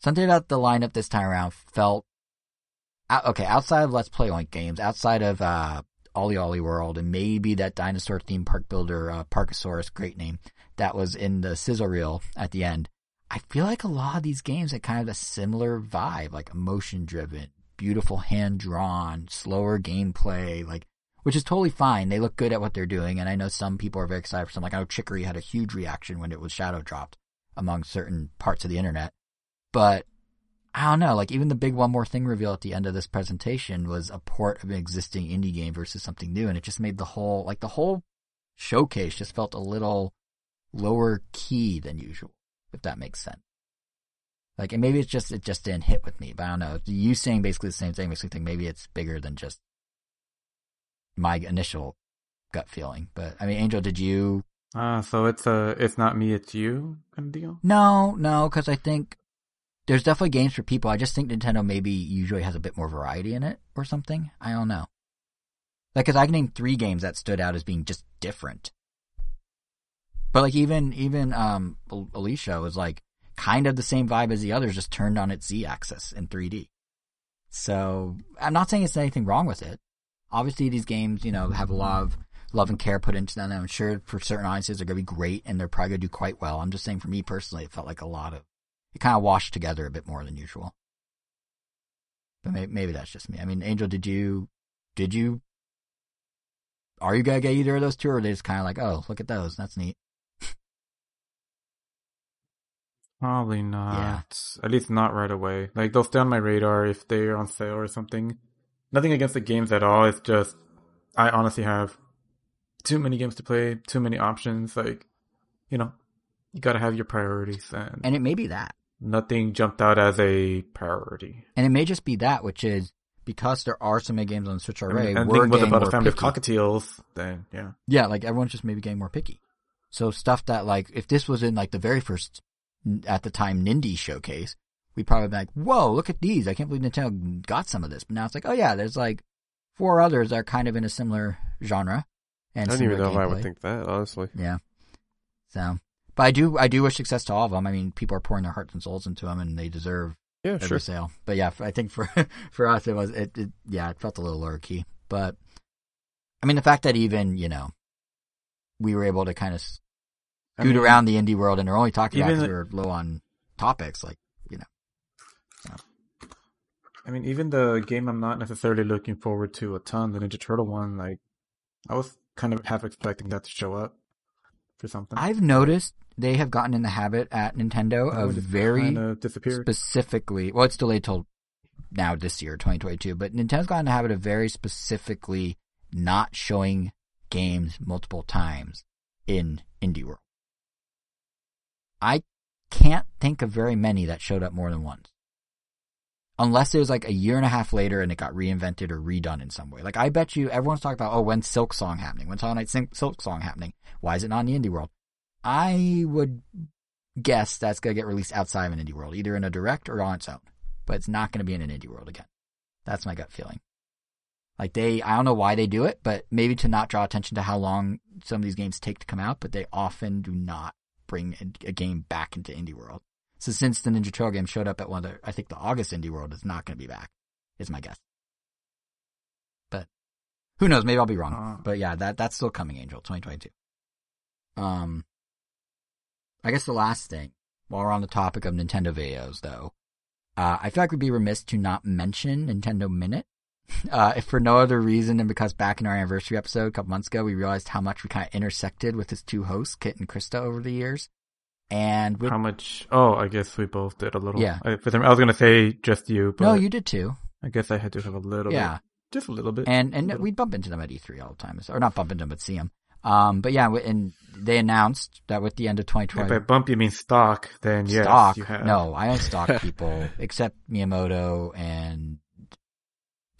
something about the lineup this time around felt, okay, outside of Let's Play Oink games, outside of, uh, OlliOlli World and maybe that dinosaur theme park builder, uh, Parkasaurus, great name, that was in the sizzle reel at the end. I feel like a lot of these games had kind of a similar vibe, like emotion driven, beautiful hand drawn, slower gameplay, like, which is totally fine. They look good at what they're doing. And I know some people are very excited for some, like I know Chicory had a huge reaction when it was shadow dropped among certain parts of the internet. But I don't know, like even the big one more thing reveal at the end of this presentation was a port of an existing indie game versus something new. And it just made the whole, like the whole showcase just felt a little lower key than usual, if that makes sense. Like, and maybe it's just, it just didn't hit with me, but I don't know. You saying basically the same thing makes me think maybe it's bigger than just my initial gut feeling. But I mean, Angel, did you? Ah, so it's a it's not me, it's you kind of deal. No, no, because I think there's definitely games for people. I just think Nintendo maybe usually has a bit more variety in it or something. I don't know. Like, cause I can name three games that stood out as being just different. But like even, even, um, Aliisha was like kind of the same vibe as the others, just turned on its Z axis in 3D. So I'm not saying it's anything wrong with it. Obviously these games, you know, have a lot of love and care put into them. I'm sure for certain audiences they're going to be great and they're probably going to do quite well. I'm just saying for me personally, it felt like a lot of, it kind of washed together a bit more than usual. But maybe, maybe that's just me. I mean, Angel, did you, did you, are you going to get either of those two or are they just kind of like, oh, look at those. That's neat. Probably not. At least not right away. Like they'll stay on my radar if they're on sale or something. Nothing against the games at all. It's just I honestly have too many games to play, too many options. Like, you know, you gotta have your priorities and, And it may be that. nothing jumped out as a priority. And it may just be that, which is because there are so many games on Switch already, mean, and we're getting about more a family of picky. cockatiels, then yeah. Yeah, like everyone's just maybe getting more picky. So stuff that like if this was in like the very first at the time Nindie showcase, we'd probably be like, "Whoa, look at these! I can't believe Nintendo got some of this." But now it's like, "Oh yeah, there's like four others that are kind of in a similar genre." And I don't even know similar if I would think that honestly. Yeah. So, but I do I do wish success to all of them. I mean, people are pouring their hearts and souls into them, and they deserve Yeah, every sure. sale. But yeah, I think for for us it was it, it yeah it felt a little lower key. But I mean the fact that even you know we were able to kind of I mean, around the indie world and they're only talking about the- we were low on topics like you know. I mean, even the game I'm not necessarily looking forward to a ton, the Ninja Turtle one, like I was kind of half expecting that to show up for something. I've noticed they have gotten in the habit at Nintendo Oh, of very specifically well it's delayed till now this year 2022 but nintendo's gotten in the habit of very specifically not showing games multiple times in indie world i can't think of very many that showed up more than once unless it was like a year and a half later and it got reinvented or redone in some way like i bet you everyone's talking about oh when's Silksong happening when's hollow knight silk song happening why is it not in the indie world i would guess that's going to get released outside of an indie world, either in a direct or on its own. But it's not going to be in an indie world again. That's my gut feeling. Like they, I don't know why they do it, but maybe to not draw attention to how long some of these games take to come out, but they often do not bring a, a game back into indie world. So since the Ninja Turtle game showed up at one of the, I think the August indie world is not going to be back, is my guess. But who knows? Maybe I'll be wrong. Uh. But yeah, that, that's still coming, Angel, 2022. Um, I guess the last thing, while we're on the topic of Nintendo videos, though, uh, I feel like we'd be remiss to not mention Nintendo Minute uh, if for no other reason than because back in our anniversary episode a couple months ago, we realized how much we kind of intersected with his two hosts, Kit and Krista, over the years. And with, How much? Oh, I guess we both did a little. Yeah. I, I was gonna say just you, but no, you did too. I guess I had to have a little. Yeah. bit, just a little bit. And and we bump into them at E3 all the time, or not bump into them, but see them. Um, but yeah, and they announced that with the end of if 2020, by bump you mean stalk, then yes, stalk. No, I don't stalk people except Miyamoto and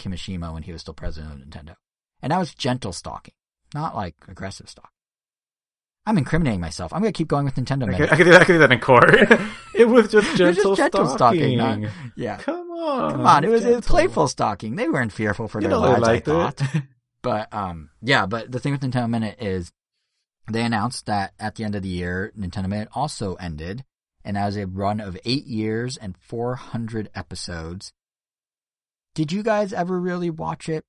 Kimishima when he was still president of Nintendo, and that was gentle stalking, not like aggressive stalking. I'm incriminating myself. I'm gonna keep going with Nintendo. I minute. could, I could do that. I could do that in court. it was just It was gentle, just gentle stalking. stalking, not- yeah. Come on, Come on, it was, it was playful stalking. They weren't fearful for You their lives. I thought. But um, yeah. But the thing with Nintendo Minute is they announced that at the end of the year, Nintendo Minute also ended, and that was a run of eight years and 400 episodes. Did you guys ever really watch it?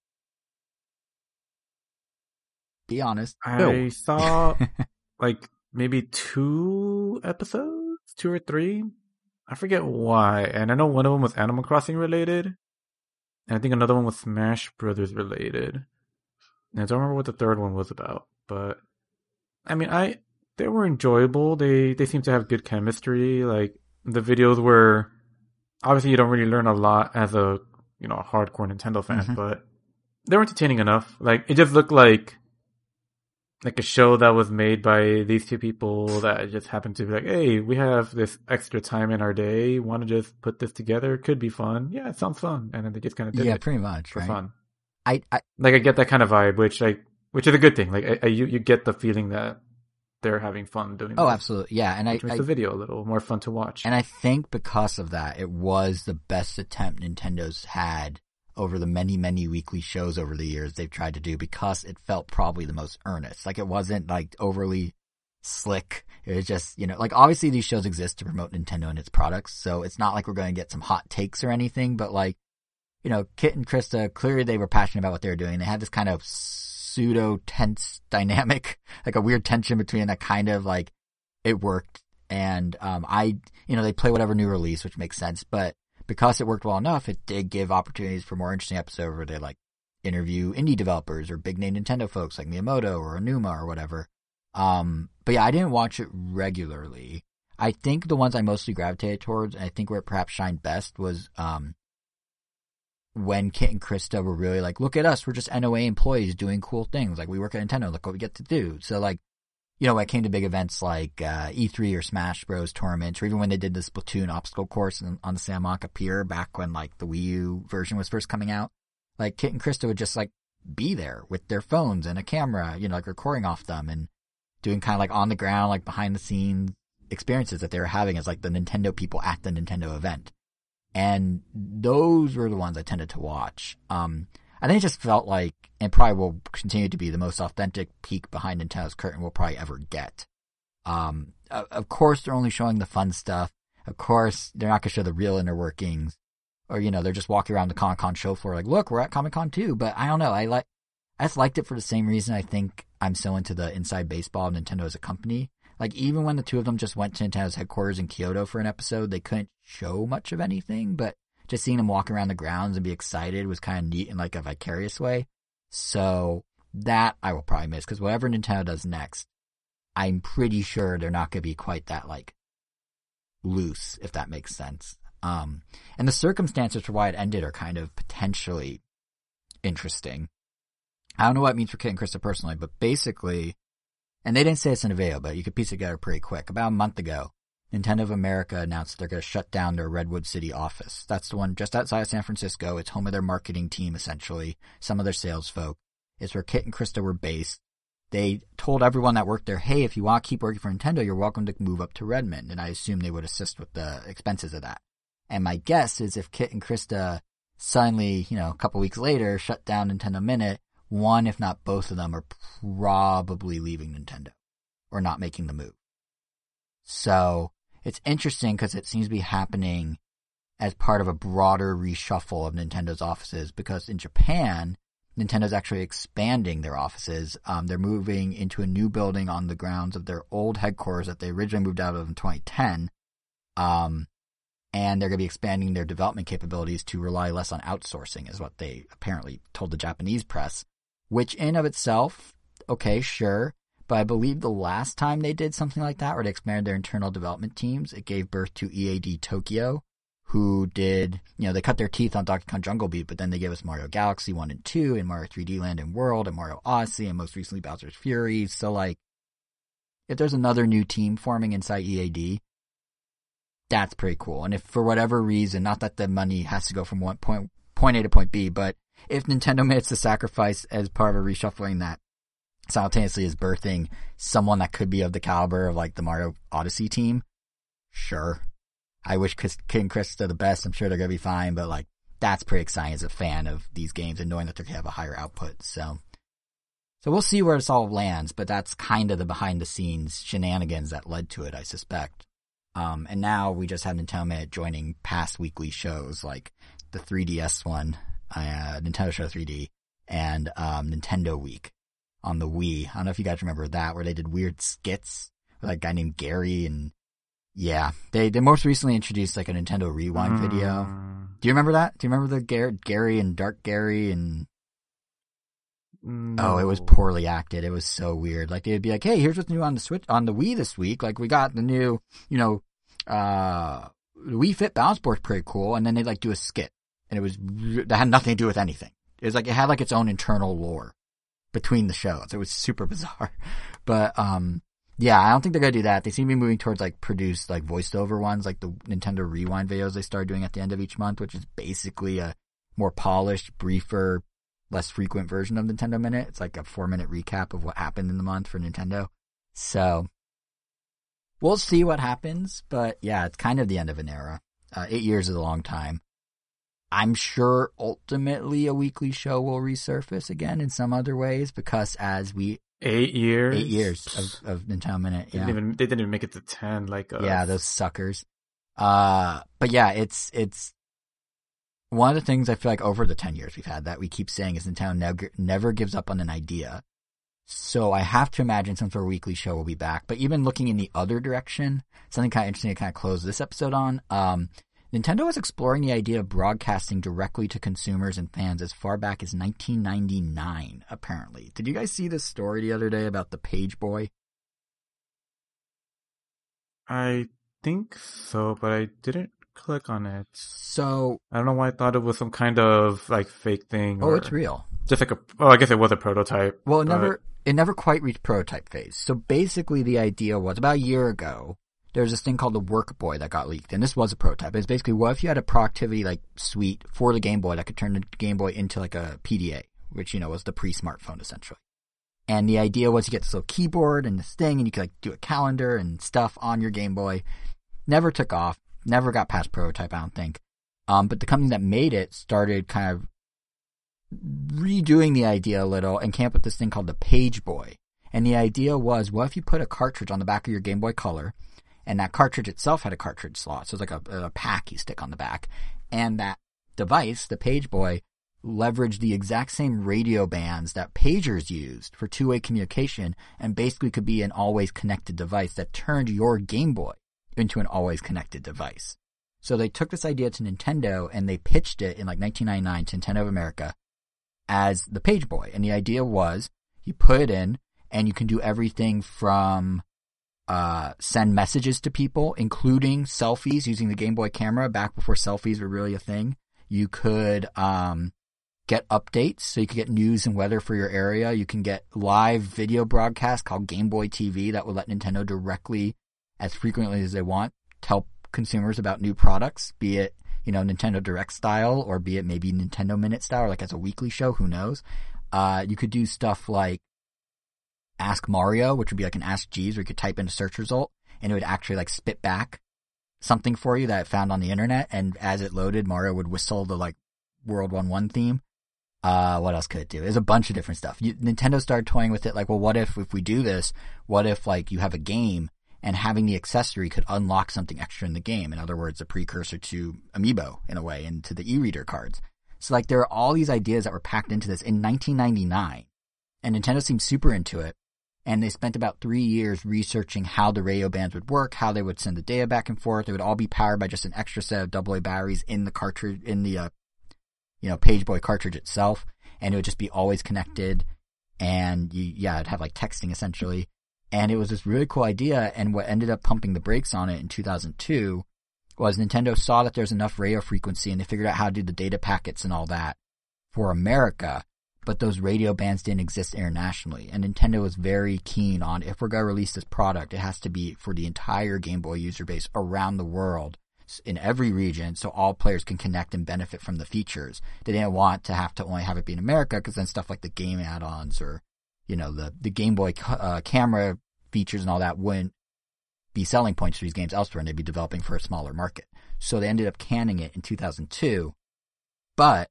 Be honest. I No. saw like maybe two episodes, two or three. I forget why. And I know one of them was Animal Crossing related. And I think another one was Smash Brothers related. And I don't remember what the third one was about. But I mean I they were enjoyable. They they seem to have good chemistry. Like the videos were obviously you don't really learn a lot as a you know, a hardcore Nintendo fan, Mhm. but they were entertaining enough. Like it just looked like like a show that was made by these two people that just happened to be like, hey, we have this extra time in our day. Want to just put this together? Could be fun. Yeah, it sounds fun. And then they just kind of did yeah, pretty much. for right? fun. I, I Like I get that kind of vibe, which like which is a good thing. Like I, I, you you get the feeling that they're having fun doing. oh, this, absolutely. Yeah, and I, makes I the video a little more fun to watch. And I think because of that, it was the best attempt Nintendo's had over the many, many weekly shows over the years they've tried to do because it felt probably the most earnest. Like it wasn't like overly slick. It was just, you know, like obviously these shows exist to promote Nintendo and its products. So it's not like we're going to get some hot takes or anything, but like, you know, Kit and Krista, clearly they were passionate about what they were doing. They had this kind of pseudo tense dynamic, like a weird tension between that kind of like, it worked. And, um, I, you know, they play whatever new release, which makes sense, but because it worked well enough, it did give opportunities for more interesting episodes where they like interview indie developers or big name Nintendo folks like Miyamoto or Aonuma or whatever. Um, but yeah, I didn't watch it regularly. I think the ones I mostly gravitated towards, and I think where it perhaps shined best was, um, when Kit and Krista were really like, look at us, we're just NOA employees doing cool things. Like we work at Nintendo, look what we get to do. So like, you know, when it came to big events like uh, E3 or Smash Bros. tournaments, or even when they did the Splatoon obstacle course on, the Santa Monica Pier back when like the Wii U version was first coming out, like Kit and Krista would just like be there with their phones and a camera, you know, like recording off them and doing kind of like on the ground, like behind the scenes experiences that they were having as like the Nintendo people at the Nintendo event. And those were the ones I tended to watch. Um, I think it just felt like, and probably will continue to be the most authentic peek behind Nintendo's curtain we'll probably ever get. Um, of course they're only showing the fun stuff. Of course they're not going to show the real inner workings. Or, you know, they're just walking around the Comic Con show floor like, look, we're at Comic Con too. But I don't know. I like, I just liked it for the same reason I think I'm so into the inside baseball of Nintendo as a company. Like even when the two of them just went to Nintendo's headquarters in Kyoto for an episode, they couldn't show much of anything, but just seeing them walk around the grounds and be excited was kind of neat in like a vicarious way. So that I will probably miss because whatever Nintendo does next, I'm pretty sure they're not going to be quite that like loose, if that makes sense. Um, and the circumstances for why it ended are kind of potentially interesting. I don't know what it means for Kit and Krista personally, but basically, and they didn't say this in a video, but you could piece it together pretty quick. About a month ago, Nintendo of America announced they're going to shut down their Redwood City office. That's the one just outside of San Francisco. It's home of their marketing team, essentially. Some of their sales folk. It's where Kit and Krista were based. They told everyone that worked there, hey, if you want to keep working for Nintendo, you're welcome to move up to Redmond. And I assume they would assist with the expenses of that. And my guess is if Kit and Krista suddenly, you know, a couple weeks later shut down Nintendo Minute, one, if not both of them, are probably leaving Nintendo or not making the move. So it's interesting because it seems to be happening as part of a broader reshuffle of Nintendo's offices because in Japan, Nintendo's actually expanding their offices. Um, they're moving into a new building on the grounds of their old headquarters that they originally moved out of in 2010. Um, and they're going to be expanding their development capabilities to rely less on outsourcing, is what they apparently told the Japanese press. Which, in of itself, okay, sure, but I believe the last time they did something like that, where they expanded their internal development teams, it gave birth to EAD Tokyo, who did, you know, they cut their teeth on Donkey Kong Jungle Beat, but then they gave us Mario Galaxy 1 and 2, and Mario 3D Land and World, and Mario Odyssey, and most recently Bowser's Fury. So, like, if there's another new team forming inside EAD, that's pretty cool. And if for whatever reason, not that the money has to go from one point, point A to point B, but if Nintendo makes the sacrifice as part of a reshuffling that simultaneously is birthing someone that could be of the caliber of like the Mario Odyssey team, sure. I wish Chris, King Krista the best. I'm sure they're going to be fine, but like that's pretty exciting as a fan of these games and knowing that they're going to have a higher output. So, so we'll see where this all lands, but that's kind of the behind the scenes shenanigans that led to it, I suspect. Um, and now we just have Nintendo joining past weekly shows like the 3DS one, uh, Nintendo Show 3D and, um, Nintendo Week on the Wii. I don't know if you guys remember that, where they did weird skits with like a guy named Gary and yeah, they they most recently introduced like a Nintendo Rewind Mm. video. Do you remember that? Do you remember the Gar- Gary and Dark Gary and oh, it was poorly acted. It was so weird. Like they'd be like, "Hey, here's what's new on the Switch on the Wii this week. Like we got the new, you know, uh, Wii Fit Balance Board, pretty cool." And then they'd like do a skit, and it was that had nothing to do with anything. It was like it had like its own internal lore between the shows. It was super bizarre, but um, yeah, I don't think they're gonna do that. They seem to be moving towards like produced like voiced over ones, like the Nintendo Rewind videos they started doing at the end of each month, which is basically a more polished, briefer, less frequent version of Nintendo Minute. It's like a four minute recap of what happened in the month for Nintendo. So we'll see what happens, but yeah, it's kind of the end of an era. Uh, eight years is a long time. I'm sure ultimately a weekly show will resurface again in some other ways because as we eight years. eight years of, of Nintendo Minute, They yeah, didn't even they didn't even make it to ten. Like uh, yeah, those suckers. Uh, but yeah, it's it's one of the things I feel like over the ten years we've had that we keep saying is Nintendo never never gives up on an idea. So I have to imagine some sort of weekly show will be back. But even looking in the other direction, something kind of interesting to kind of close this episode on. Um, Nintendo was exploring the idea of broadcasting directly to consumers and fans as far back as 1999. Apparently, did you guys see this story the other day about the Page Boy? I think so, but I didn't click on it. So, I don't know why I thought it was some kind of like fake thing. oh, or it's real. Just like a. Oh, I guess it was a prototype. Well, it but- never it never quite reached prototype phase. So basically, the idea was about a year ago. There was this thing called the Work Boy that got leaked, and this was a prototype. It's basically what if you had a productivity like suite for the Game Boy that could turn the Game Boy into like a PDA, which you know was the pre-smartphone essentially. And the idea was you get this little keyboard and this thing, and you could like do a calendar and stuff on your Game Boy. Never took off. Never got past prototype. I don't think. Um, but the company that made it started kind of redoing the idea a little and came up with this thing called the Page Boy. And the idea was, what if you put a cartridge on the back of your Game Boy Color, and that cartridge itself had a cartridge slot, so it's like a, a pack you stick on the back, and that device, the Page Boy, leveraged the exact same radio bands that pagers used for two-way communication, and basically could be an always connected device that turned your Game Boy into an always connected device. So they took this idea to Nintendo and they pitched it in like 1999 to Nintendo of America as the Page Boy. And the idea was you put it in and you can do everything from uh, send messages to people, including selfies using the Game Boy camera back before selfies were really a thing. You could um, get updates, so you could get news and weather for your area. You can get live video broadcasts called Game Boy TV that would let Nintendo directly, as frequently as they want, tell consumers about new products, be it you know Nintendo Direct style or be it maybe Nintendo Minute style, or like as a weekly show. Who knows? Uh, you could do stuff like Ask Mario, which would be like an Ask Jeeves, where you could type in a search result and it would actually like spit back something for you that it found on the internet. And as it loaded, Mario would whistle the like World One One theme. Uh, what else could it do? There's a bunch of different stuff. You, Nintendo started toying with it, like, well, what if if we do this? What if like you have a game and having the accessory could unlock something extra in the game? In other words, a precursor to Amiibo in a way, and to the e-reader cards. So like there are all these ideas that were packed into this in 1999, and Nintendo seemed super into it. And they spent about three years researching how the radio bands would work, how they would send the data back and forth. It would all be powered by just an extra set of AA batteries in the cartridge, in the, uh, you know, Pageboy cartridge itself. And it would just be always connected. And you, yeah, it'd have like texting essentially. And it was this really cool idea. And what ended up pumping the brakes on it in 2002 was Nintendo saw that there's enough radio frequency and they figured out how to do the data packets and all that for America but those radio bands didn't exist internationally. And Nintendo was very keen on if we're going to release this product, it has to be for the entire Game Boy user base around the world in every region so all players can connect and benefit from the features. They didn't want to have to only have it be in America because then stuff like the game add-ons or, you know, the, the Game Boy uh, camera features and all that wouldn't be selling points for these games elsewhere and they'd be developing for a smaller market. So they ended up canning it in 2002. But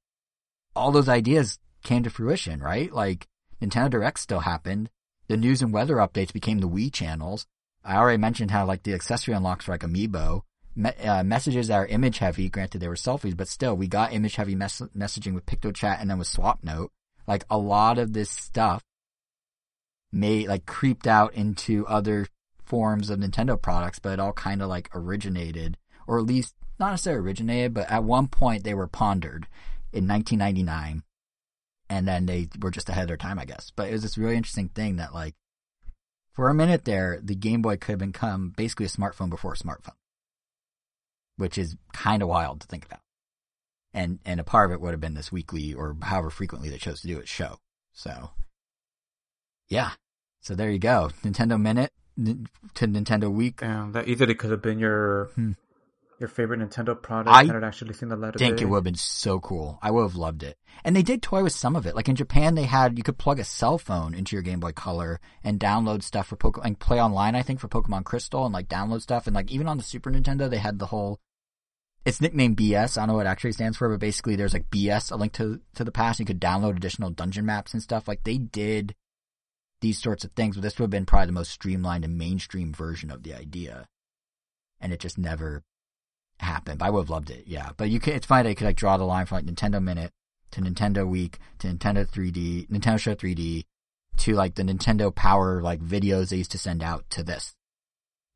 all those ideas came to fruition, right? Like Nintendo Direct still happened. The news and weather updates became the Wii channels. I already mentioned how like the accessory unlocks were like Amiibo. Me- uh, messages that are image heavy, granted they were selfies, but still we got image heavy mes- messaging with PictoChat and then with SwapNote. Like a lot of this stuff made like creeped out into other forms of Nintendo products, but it all kind of like originated, or at least not necessarily originated, but at one point they were pondered in 1999 and then they were just ahead of their time, I guess. But it was this really interesting thing that like for a minute there, the Game Boy could have become basically a smartphone before a smartphone, which is kind of wild to think about. And and a part of it would have been this weekly or however frequently they chose to do it show. So yeah, so there you go, Nintendo Minute to Nintendo Week. Damn, that easily could have been your Hmm. Your favorite Nintendo product I had it actually seen the light of think it would have been so cool. I would have loved it. And they did toy with some of it. Like in Japan, they had you could plug a cell phone into your Game Boy Color and download stuff for Pokemon and play online. I think for Pokemon Crystal and like download stuff. And like even on the Super Nintendo, they had the whole. It's nicknamed BS. I don't know what it actually stands for, but basically there's like BS, a link to to the past. You could download additional dungeon maps and stuff. Like they did these sorts of things, but this would have been probably the most streamlined and mainstream version of the idea. And it just never happen. But I would have loved it, yeah. But you can it's fine that you could like draw the line from like Nintendo Minute to Nintendo Week to Nintendo 3D, Nintendo Show 3D to like the Nintendo Power like videos they used to send out to this.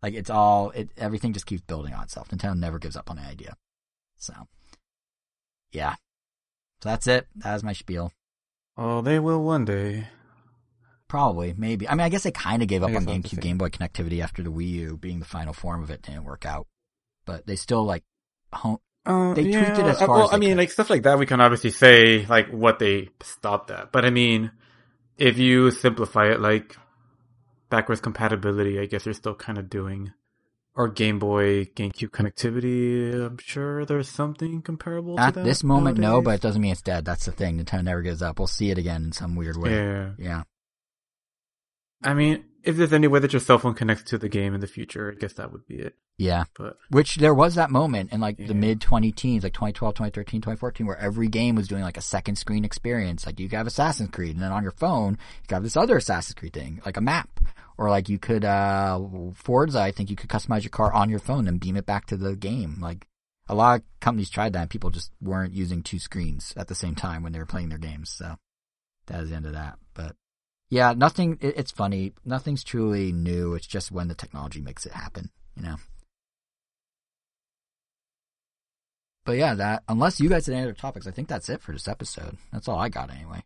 Like it's all it everything just keeps building on itself. Nintendo never gives up on an idea. So yeah. So that's it. That was my spiel. Oh, they will one day. Probably, maybe. I mean, I guess they kind of gave up on guess I'll have to GameCube. Game Boy connectivity after the Wii U being the final form of it didn't work out. But they still like home, Uh, They tweaked it as uh, far well, as I mean, could. like stuff like that. We can obviously say like what they stopped at, but I mean, if you simplify it, like backwards compatibility, I guess they're still kind of doing, or Game Boy, GameCube connectivity. I'm sure there's something comparable to At this moment, no, but it doesn't mean it's dead. That's the thing. Nintendo never gives up. We'll see it again in some weird way. yeah, Yeah. I mean, if there's any way that your cell phone connects to the game in the future, I guess that would be it. Yeah. But Which there was that moment in like the mid 20 teens, like 2012, 2013, 2014, where every game was doing like a second screen experience. Like you could have Assassin's Creed and then on your phone, you could have this other Assassin's Creed thing, like a map. Or like you could, uh, Forza, I think you could customize your car on your phone and beam it back to the game. Like a lot of companies tried that and people just weren't using two screens at the same time when they were playing their games. So that is the end of that. But yeah, nothing, it, it's funny. Nothing's truly new. It's just when the technology makes it happen, you know? But yeah, that unless you guys had any other topics, I think that's it for this episode. That's all I got anyway.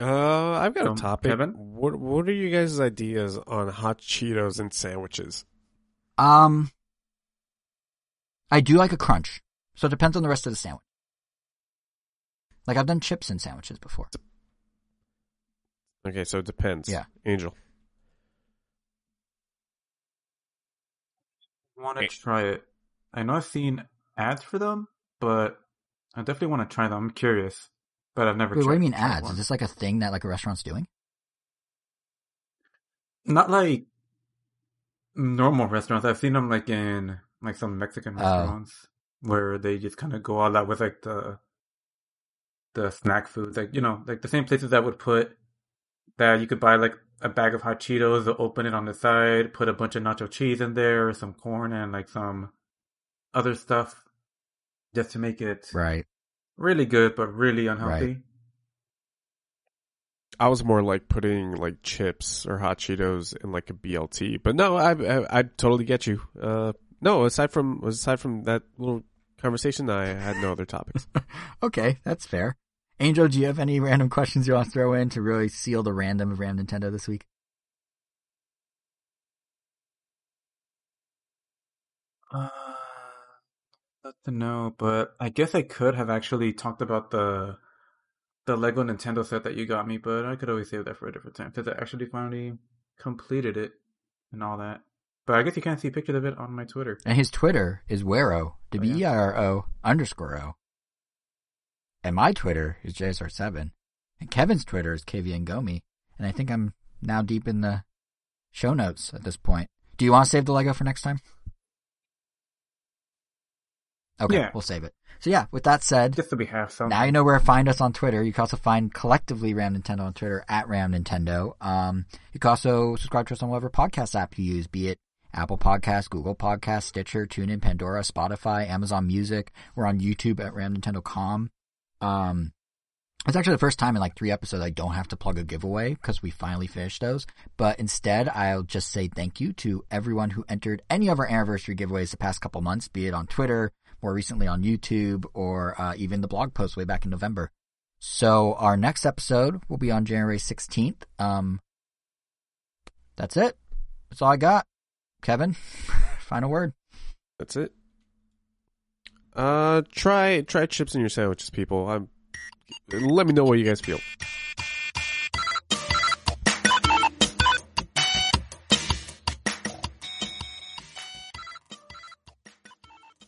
Uh, I've got Um, a topic. Kevin? What What are you guys' ideas on hot Cheetos and sandwiches? Um, I do like a crunch, so it depends on the rest of the sandwich. Like I've done chips in sandwiches before. Okay, so it depends. Yeah. Angel. want to try it. I know I've seen ads for them, but I definitely want to try them. I'm curious, but I've never. Wait, what do you mean ads? one. Is this like a thing that like a restaurant's doing? Not like normal restaurants. I've seen them like in like some Mexican Oh. restaurants where they just kind of go all out with like the the snack foods, like you know, like the same places that would put that you could buy like a bag of hot Cheetos, open it on the side, put a bunch of nacho cheese in there, some corn, and like some other stuff, just to make it Right. really good but really unhealthy. I was more like putting like chips or hot Cheetos in like a BLT. But no, I I, I totally get you. Uh, no, aside from aside from that little conversation, I had no other topics. Okay, that's fair. Angel, do you have any random questions you want to throw in to really seal the random of Ram Nintendo this week? Uh, not to know, but I guess I could have actually talked about the the Lego Nintendo set that you got me, but I could always save that for a different time because I actually finally completed it and all that. But I guess you can't see pictures of it on my Twitter. And his Twitter is Wero, Oh, W E I R O underscore O. And my Twitter is JSR7. And Kevin's Twitter is KVN Gomi. And I think I'm now deep in the show notes at this point. Do you want to save the Lego for next time? Okay, Yeah. we'll save it. So yeah, with that said, Just so we have something. now you know where to find us on Twitter. You can also find collectively Ram Nintendo on Twitter at Ram Nintendo. Um, you can also subscribe to us on whatever podcast app you use, be it Apple Podcasts, Google Podcasts, Stitcher, TuneIn, Pandora, Spotify, Amazon Music. We're on YouTube at Ram Nintendo Com. Um, it's actually the first time in like three episodes I don't have to plug a giveaway because we finally finished those. But instead, I'll just say thank you to everyone who entered any of our anniversary giveaways the past couple months, be it on Twitter, more recently on YouTube, or uh, even the blog post way back in November. So our next episode will be on January 16th. Um, that's it. That's all I got. Kevin, final word. That's it. Uh, try try chips in your sandwiches, people. I'm. Let me know what you guys feel.